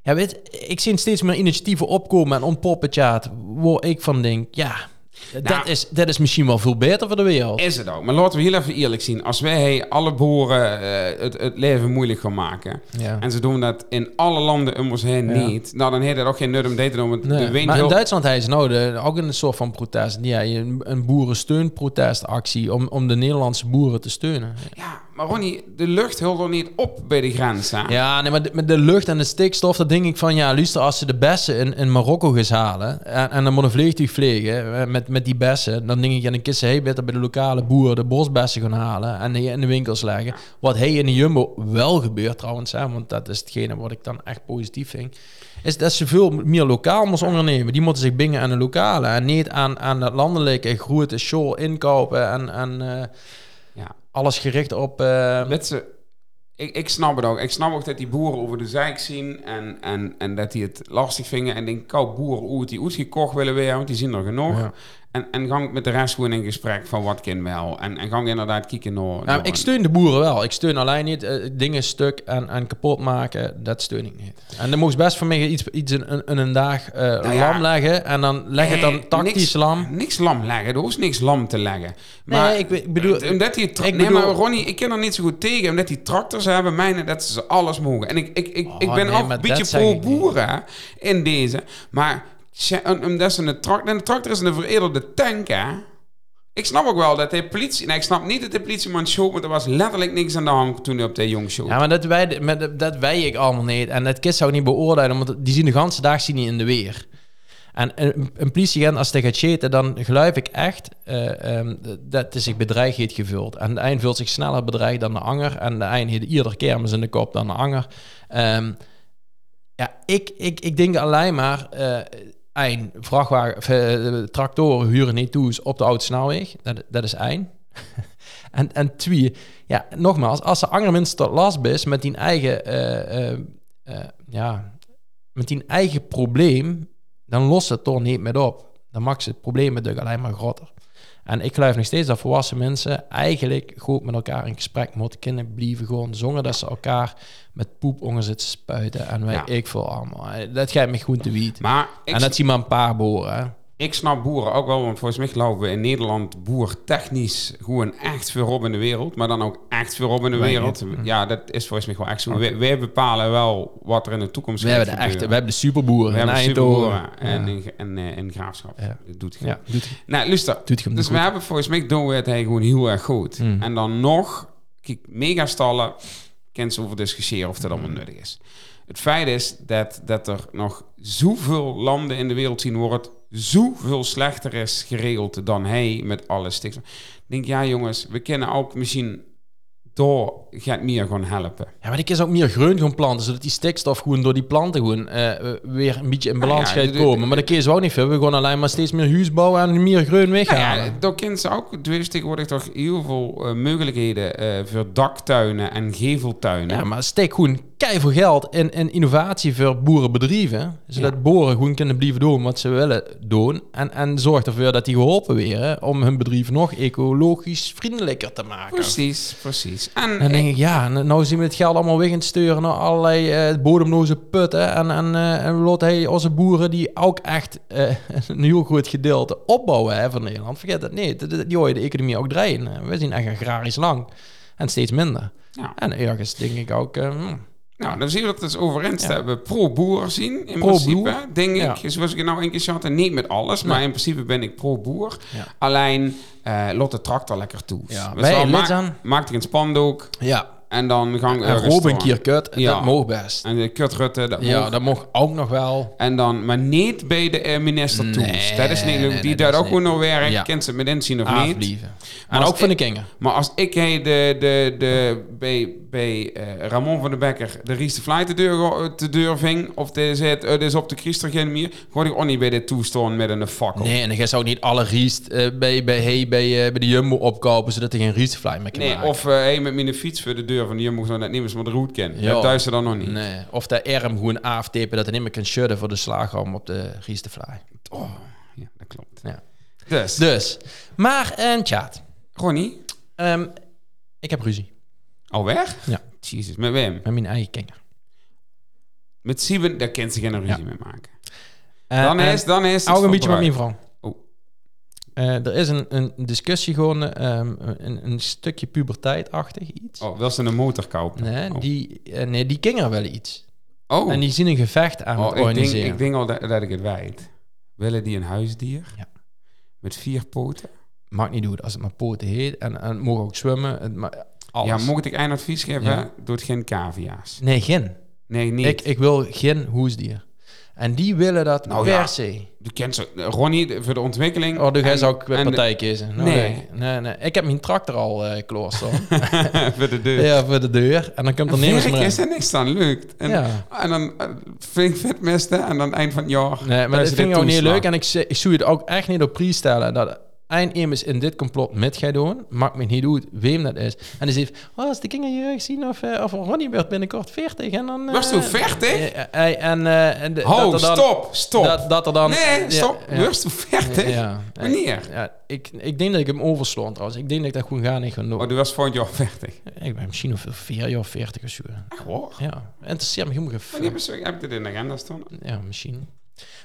ja, weet, ik zie steeds meer initiatieven opkomen en ontpoppen, chat, waar ik van denk, ja, dat, Nou. is, dat is misschien wel veel beter voor de wereld. Is het ook. Maar laten we heel even eerlijk zien. Als wij alle boeren eh, het, het leven moeilijk gaan maken... Ja. en ze doen dat in alle landen om ons heen Ja. niet... nou, dan heeft het ook geen nut om dit te doen. Want Nee, de wind maar in heel- Duitsland hij is nou de, ook een soort van protest. Ja, een, een boerensteunprotestactie om, om de Nederlandse boeren te steunen. Ja, maar Ronnie, de lucht hult er niet op bij de grens. Ja, nee, maar de, met de lucht en de stikstof, dan denk ik van ja, luister, als ze de bessen in, in Marokko gaan halen en, en dan moet een vliegtuig vliegen eh, met, met die bessen, dan denk ik, ja, dan kist ze hey, beter bij de lokale boeren de bosbessen gaan halen en die in de winkels leggen. Wat hey in de Jumbo wel gebeurt trouwens, hè, want dat is hetgene wat ik dan echt positief vind, is dat ze veel meer lokaal moeten ondernemen. Die moeten zich bingen aan de lokale en niet aan, aan het landelijke grote show inkopen en, en eh, Ja. alles gericht op... Weet ze, ik, ik snap het ook. Ik snap ook dat die boeren over de zijk zien en, en, en dat die het lastig vinden. En denk, kou boeren hoe het die uitgekocht willen weer, want die zien er genoeg. Ja. En, en gang met de rest gewoon in gesprek van wat kan wel. En, en gang inderdaad kijken naar... Nou, ik steun de boeren wel. Ik steun alleen niet eh, dingen stuk en, en kapot maken. Dat steun ik niet. En dan moest best voor mij iets, iets in, in, in een dag eh, Nou ja. lam leggen. En dan leg het dan tactisch niks, lam. Niks lam leggen. Er hoeft niks lam te leggen. Nee, ik be- ik bedoel- Omdat die ik nee, bedoel- maar Ronnie, ik ken er niet zo goed tegen. Omdat die tractors hebben, mijnen, dat ze alles mogen. En ik, ik, ik, ik Oh, ben nee, ook maar een beetje pro-boeren in deze. Maar om- omdat ze een tractor... De tractor is een veredelde tank, hè. Ik snap ook wel dat de politie... Ik snap niet dat de politieman show... Want er was letterlijk niks aan de hand toen hij op de jong show. Ja, maar dat wij, dat wij ik allemaal niet. En dat kind zou ik niet beoordelen, want die zien de ganse dag zien niet in de weer. En een, een politieagent, als hij gaat chaten, dan geloof ik echt eh, ehm, dat hij zich bedreigd heeft gevuld. En de een vult zich sneller bedreigd dan de anger. En de een heeft ieder kermis in de kop dan de anger. Ehm, ja, ik, ik, ik denk alleen maar... eh één, vrachtwagen, eh, tractoren huren niet toe op de oude snelweg. Dat, dat is één. en, en twee, ja, nogmaals, als de ander mensen tot last is met die eigen, eh, eh, ja, met die eigen probleem, dan lost het toch niet meer op. Dan maakt ze het probleem natuurlijk alleen maar groter. En ik geloof nog steeds dat volwassen mensen eigenlijk goed met elkaar in gesprek moeten kunnen blijven. Gewoon zonder dat ze elkaar met poep onder zitten spuiten. En wij, Ja. ik veel allemaal. Dat gaat me gewoon te wiet. Maar en dat zie maar een paar boren. Ik snap boeren ook wel. Want volgens mij geloven we in Nederland boer technisch gewoon echt veel op in de wereld. Maar dan ook echt veel op in de Wij wereld. Ja, dat is volgens mij wel echt zo. Wij, wij bepalen wel wat er in de toekomst We gaat hebben de echte, we hebben de superboeren We hebben superboeren en, Ja. in, en eh, in graafschap. Ja. Dat doet Ja, doet, Nou, luister. doet Dus goed. we hebben volgens mij doen we het hij gewoon heel erg goed. Mm. En dan nog, kijk, megastallen, kent ze over discussiëren of dat allemaal Mm. nuttig is. Het feit is dat, dat er nog zoveel landen in de wereld zien het zoveel slechter is geregeld dan hij met alle stikstof. Ik denk, ja jongens, we kunnen ook misschien door gaat meer gewoon helpen. Ja, maar ik is ook meer groen gaan planten, zodat die stikstof gewoon door die planten gewoon eh, weer een beetje in balans ja, gaat komen. Maar dat kun je ook niet veel. We gaan alleen maar steeds meer huis bouwen en meer groen Nou weghalen. ja, daar kunnen ze ook, er is tegenwoordig toch heel veel eh, mogelijkheden eh, voor daktuinen en geveltuinen. Ja, maar steek gewoon keiveel geld in, in innovatie voor boerenbedrijven. Zodat boeren gewoon kunnen blijven doen wat ze willen doen. En, en zorg ervoor dat die geholpen werden om hun bedrijf nog ecologisch vriendelijker te maken. Precies, precies. En, En dan denk ik, ja, en nou zien we het geld allemaal weg het sturen naar allerlei eh, bodemloze putten. En, en, eh, en we laten hij onze boeren die ook echt eh, een heel groot gedeelte opbouwen hè, van Nederland. Vergeet dat niet. Die- hoor je de economie ook draaien. We zien echt agrarisch lang. En steeds minder. Ja. En ergens denk ik ook... hmm, Nou, dan zien we dat het. We pro-boer zien, in principe, denk ik. Ja. Zoals ik nou een keer zat, niet met alles, maar in principe ben ik pro-boer. Alleen, eh lot de tractor lekker toe. Ja, Dus wij maak- ik een spandoek ja, en dan en ergens Robin door. Kierkut, Ja. dat mag best. En de Kurt Rutte, dat Ja, mocht. dat mag ook nog wel. En dan, maar niet bij de minister Nee, Toes. Dat is niet, nee, die daar dat ook gewoon nog werk. Ja. Kent ze met inzien of niet? En als ook van de ik- Kinger. Maar als ik de, de, de, bij, bij eh, Ramon van de Bekker de Ries de Fly te deur, te of de zet, het is op de Christergenemier, hoorde ik ook niet bij dit toestaan met een fakkel. Nee, en je zou niet alle riest eh, bij, bij, hey, bij, eh, bij de Jumbo opkopen, zodat er geen riestfly meer kan Nee, maken. of eh, hey, met mijn fiets voor de deur van die jongens, net niet maar de route kennen. Ja. Dat thuis ze dan nog niet. Nee, of de arm gewoon aftapen dat hij niet meer kan shudden voor de slagroom op de riestfly. Oh, ja, dat klopt. Ja. Dus, Dus, maar en chat. Ronnie, Ehm, ik heb ruzie al weg? Ja. Jezus, met wem? met mijn eigen kinger. Met Sieven, daar kent ze geen ruzie mee maken. Eh, Dan en is, dan is het ook een beetje met mijn vrouw. Oh. Eh, er is een, een discussie gewoon, ehm, een, een stukje puberteitachtig iets. Oh, wil ze een motor kopen? Nee, oh. die, eh, nee, die kinger wel iets. oh. En die zien een gevecht aan Oh, het ik, denk, organiseren. ik denk al dat, dat ik het weet. Willen die een huisdier? Ja. Met vier poten? Maakt niet uit als het maar poten heet. En, en mogen ook zwemmen. Het, ma- alles. Ja, mocht ik een advies geven? Ja. Doe het geen cavia's. Nee, geen. Nee, niet. Ik, ik wil geen hoesdier. En die willen dat Nou per ja. se. Je kent ze, Ronnie, voor de ontwikkeling. Oh, ga en- je ook partij kiezen. Nou, Nee. nee. nee. Nee, Ik heb mijn tractor al staan. voor de deur. ja, voor de deur. En dan komt er niemand meer is er niks aan lukt. En, Ja. en dan uh, vind ik vetmesten en dan eind van het jaar. Nee, maar dat vind ik ook niet leuk. En ik, ik zou het ook echt niet op prijs stellen. Dat en iemand in dit complot met gaat doen, maakt me niet uit wie dat is. En die zegt, oh, als de kinderjeugd zien of, eh, of Ronnie werd binnenkort 40 en dan... eh, Was toen 40? eh, eh, en, eh, en de- Ho, dat er dan, stop, stop. Dat, dat er dan... nee, ja, stop. ja. Was toen 40? Ja. Wanneer? Ja, ik, ik denk dat ik hem oversloon trouwens. Ik denk dat ik dat gewoon ga niet gaan doen. Oh, die was volgend jaar 40. Ik ben misschien of vier jaar 40 of zo. Echt hoor. Ja, interesseert me helemaal geen heb ik dit in de agenda staan? Ja, misschien.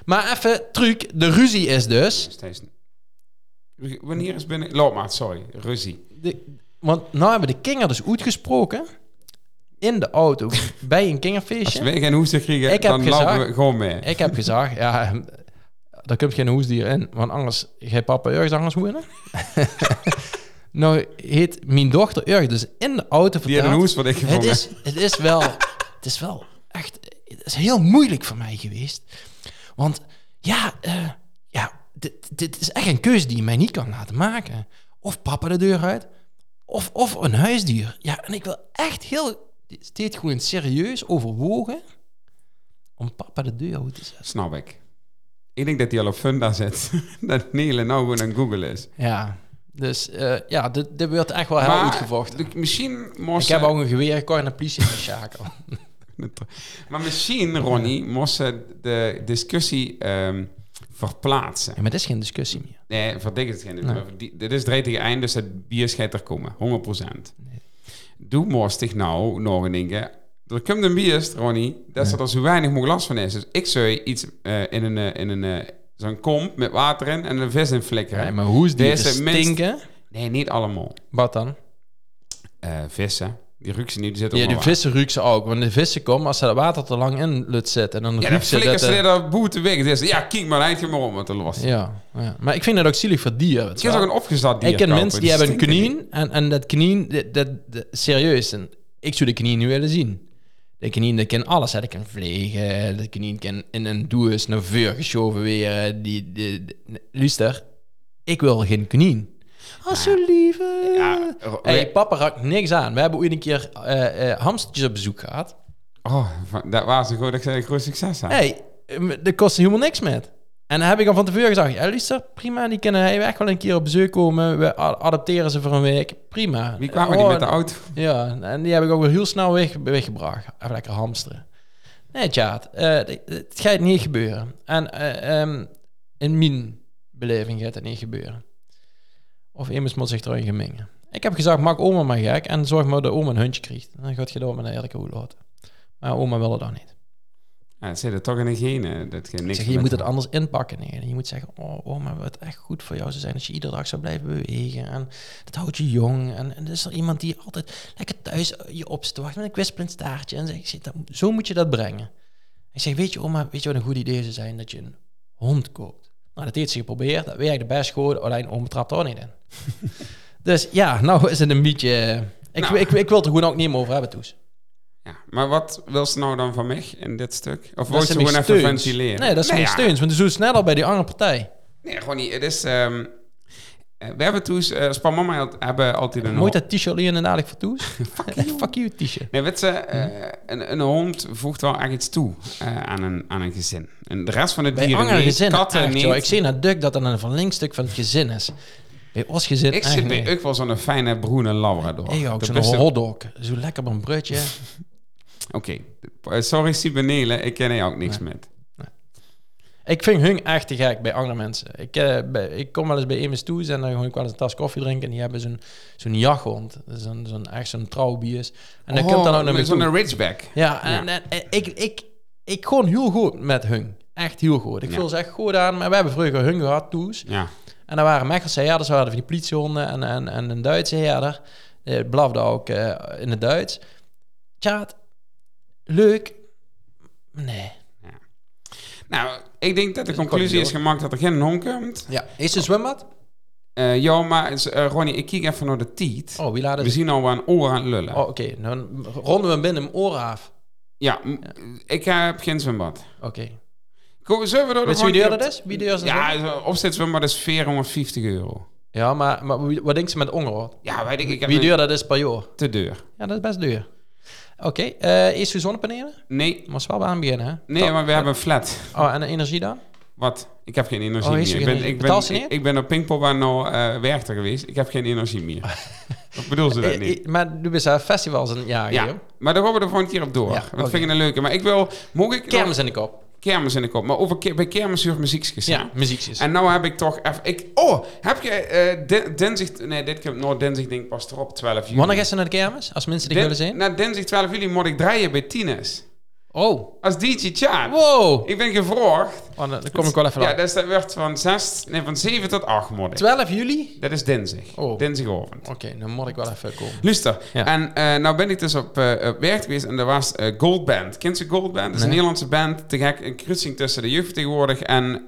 Maar even, truc. De ruzie is dus... Steeds. Wanneer is binnen... Loop maar, sorry. Ruzie. De, want nou hebben de kinderen dus uitgesproken... in de auto bij een Als kinderfeestje. wij geen hoesten krijgen, Ik heb dan gezegd- lopen we gewoon mee. Ik heb gezegd, ja, daar komt geen hoesdier in, want anders gaat papa ergens anders wonen. nou heet mijn dochter erg dus in de auto Die verteld, een hoes wat ik het is, het is wel, het is wel echt, het is heel moeilijk voor mij geweest. Want ja, ja dit, dit is echt een keuze die je mij niet kan laten maken. Of papa de deur uit, of, of een huisdier. Ja, en ik wil echt heel, steeds gewoon serieus overwogen om papa de deur uit te zetten. Snap ik. Ik denk dat hij al op Funda zit. dat Nele nou gewoon aan Google is. Ja, dus eh, ja, dit, dit wordt echt wel heel uitgevochten. de- misschien moest Ik heb ook een geweer, ik kan de politie schakelen. Maar misschien, Ronnie, moest ze de discussie ehm, verplaatsen. Ja, maar dit is geen discussie meer. Nee, is het geen. Nee. die- Dit is drie tegen eind, dus het bier er komen. 100%. Doe moest ik nou nog een ding. Er komt een bier, Ronnie, dat ze er zo weinig mogelijk last van is. Dus ik zou iets eh, in een, eh, in een eh, zo'n kom met water in en een vis in flikkeren. Ja, maar hoe is die Deze minst- stinken? Nee, niet allemaal. Wat dan? Vissen, die ruiken ze niet, die zitten Ja, die vissen ruiken ze ook. Want de vissen komen, als ze dat water te lang in laat zitten, en dan Ja, dan ruiken ze flikkeren dat... eh, boete weg. Dus, ja, kijk maar, eindje maar om met de los. ja, ja, maar ik vind dat ook zielig voor dieren. heb wel. ook een opgezet dier Ik ken mensen die hebben een kanien en, en dat kanien, dat, dat, dat- serieus, en ik zou de kanien nu willen zien. De kanien, dat kan alles, hè. dat kan vliegen, de kanien kan in een douche naar vuur geschoven weer. Die, die, die- luister, ik wil geen kanien. Zo lieve. Ja, ro- hey, papa raakt niks aan. We hebben ooit een keer eh, eh, hamstertjes op bezoek gehad. Oh, dat was een groot, een groot succes. Hè? hey, eh, dat kost helemaal niks met. En dan heb ik al van tevoren gezegd, ja luister, prima, die kunnen hij echt wel een keer op bezoek komen. We a- adopteren ze voor een week, prima. Wie kwamen die Oh, met de auto? Ja, en die heb ik ook weer heel snel weg, weggebracht. Even lekker hamsteren. Nee, tjaat, eh, het gaat niet gebeuren. En eh, ehm, in mijn beleving gaat het niet gebeuren. Of iemand moet zich erin gemingen. Ik heb gezegd, maak oma maar gek en zorg maar dat oma een hondje krijgt. Dan gaat je door met een eerlijke laten. Maar oma wil het dan niet. Ja, het zit er toch in een gene. Dat Ik niks zeg, je moet het anders inpakken. Nee. Je moet zeggen, oh, oma, wat echt goed voor jou zou zijn als je iedere dag zou blijven bewegen. En dat houdt je jong. En, en er is er iemand die altijd lekker thuis je opstort met een kwispelend staartje. En zeg, dat- zo moet je dat brengen. Ik zeg, weet je oma, weet je wat een goed idee zou zijn? Dat je een hond koopt. Nou, dat heeft ze geprobeerd. Dat werkte best goed. Alleen oma trapt er niet in. dus ja, nou is het een beetje... Ik, Nou. ik, ik, wil het er gewoon ook niet meer over hebben, Toes. Ja, maar wat wil ze nou dan van mij in dit stuk? Of wil ze gewoon mijn even steuns. ventileren? Nee, dat is mijn ja. steuns. Want die zo sneller bij die andere partij. Nee, gewoon niet. Het is... ehm, eh, we hebben toen... eh Span Mama hebben altijd een... Moet dat t-shirt alleen en dadelijk voor Toes? Fuck you. Fuck you, t-shirt. Nee, weet ze, eh, een, een hond voegt wel echt iets toe eh, aan, een, aan een gezin. En de rest van de Bij dieren niet, gezinnen katten echt, niet. joh. Ik zie naar Duk dat dat een verlengstuk van het gezin is. Bij ons gezin Ik echt zit bij ook wel zo'n fijne bruine labrador. Ik ook, zo'n beste- hotdog. Zo lekker op een brutje. Oké, Eh, sorry Sibenele, ik ken er ook niks met. Ik vind hun echt te gek bij andere mensen. Ik, eh, bij- ik kom wel eens bij iemand toe en dan ga ik wel eens een tas koffie drinken. En die hebben zo'n zo'n jachthond. Zo'n zo'n echt zo'n trouwbiers. En dan komt dan ook naar me zo'n ridgeback. Ja, en, en- en ik, ik, ik gewoon heel goed met hun. Echt heel goed. Ik voel ze echt goed aan. Maar we hebben vroeger hun gehad, toes. Ja. En dan waren Mechelse herders, we hadden van die politiehonden en, en, en een Duitse herder. Die blafde ook eh, in het Duits. Tjaat, leuk. Nee. Nou, ik denk dat de conclusie is gemaakt dat er geen hond komt. Ja, is een zwembad? Eh, ja, maar eh, Ronnie, ik kijk even naar de tiet. Oh, wie laat We zien al wel een oor aan het lullen. Oh, oké. Dan ronden we hem binnen mijn oren af. Ja, ik heb geen zwembad. Oké. Kom, zullen we door de Weet je wie duur dat is? Wie duur is? Ja, zo'n opzetzwembad is 450 euro. Ja, maar, maar wat denkt ze met ongehoord? Ja, weet ik. ik heb Wie een- duur dat is per jaar? Te duur. Ja, dat is best duur. Oké, eh eerst uw zonnepanelen? Nee, Maar wel aan beginnen, hè? nee, Top. maar we hebben een flat. Oh, en de energie dan? Wat? Ik heb geen energie Oh, meer. er Ik ben, energie? ik, ben, niet? ik, ik ben op Pinkpopbaan nou eh werchter geweest. Ik heb geen energie meer. Wat bedoel ze dat Eh, niet? eh, Maar nu is dat festivals een jaar, Ja, joh. maar daar gaan we de volgende keer op door. Ja, dat vind ik een leuke. Maar ik wil... Ik... Kermis in de kop. Kermis in de kop. Maar over ke- bij kermis huur muziekjes. Ja, muziekjes. En nou heb ik toch even... Ik, oh, heb je din- dinsdag... Nee, dit keer... Nou, dinsdag denk ik pas erop, 12 juli. Wanneer is ze naar de kermis? Als mensen die willen zien? Na dinsdag 12 juli moet ik draaien bij Tines. Oh. Als DJ Chat. Wow. Ik ben gevraagd. Oh, dan kom ik wel even Ja, dus dat werd van, 6, nee, van 7 tot 8 moet ik. 12 juli? Dat is dinsdag. Oh. Dinsdagavond. Oké, dan moet ik wel even komen. Luister. Ja. En eh nou ben ik dus op, eh, op werk geweest en er was eh, Gold Band. Kent je Gold Band? Dat is een. Nederlandse band. Te gek. Een kruising tussen de jeugd tegenwoordig en...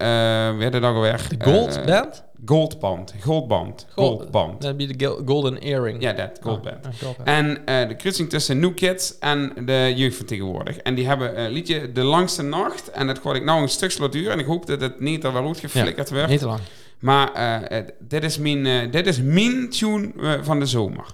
wie heet het nou alweer? De Gold Band? Goldband. Goldband. Goldband. Dat be de Golden Earring. Ja, dat. Gold Oh, Band. ja, Gold Band. En eh, de kruising tussen New Kids en de jeugd van tegenwoordig. En die hebben een liedje De Langste Nacht. En dat hoor ik nou een stuk slot duur. En ik hoop dat het niet er wel goed geflikkerd Ja, werd. Niet te lang. Maar eh, eh, dit, is mijn, eh, dit is mijn tune eh, van de zomer.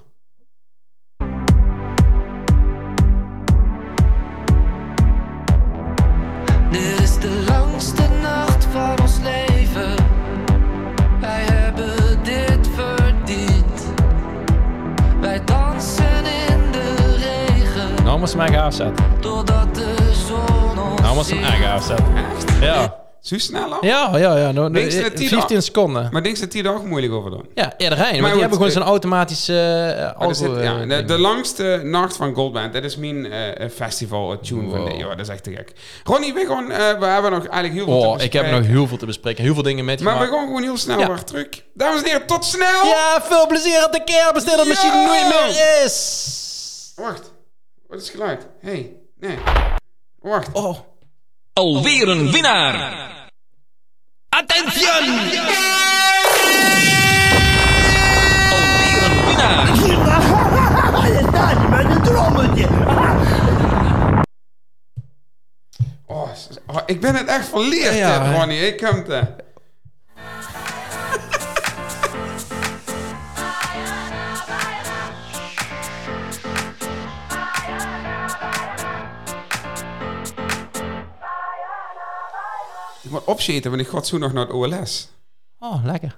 Moest ze mij gaaf zetten. Totdat de zon ons Nou moest ze hem echt gaaf. Echt? Ja. Zo snel al? Ja, ja, ja. Je die 15 dan- seconden. Maar denk je dat die er ook moeilijk over doen? Ja, eerder rijden. Maar Maar die hebben gewoon eh, zo'n automatische uh, Maar auto... zit- ja, eh, de, de langste nacht van Goldband, dat is mijn festival tune van jaar. Dat is echt te gek. Ronnie, we, gaan, eh, we hebben nog eigenlijk heel veel te Oh, ik heb bespreken. nog heel veel te bespreken. Heel veel dingen met Maar we gaan gewoon heel snel Ja. weer terug. Dames en heren, tot snel! Ja, veel plezier op de kermis dat misschien nooit meer is. Wacht, wat is het geluid? hey, nee. Wacht. Oh. Alweer een winnaar. Attention! Alweer een winnaar. Oh, s- oh, ik ben het echt verleerd, Ja. Ronnie. Ik kom te... Ik moet opzeten, want ik ga zo nog naar het OLS. Oh, lekker.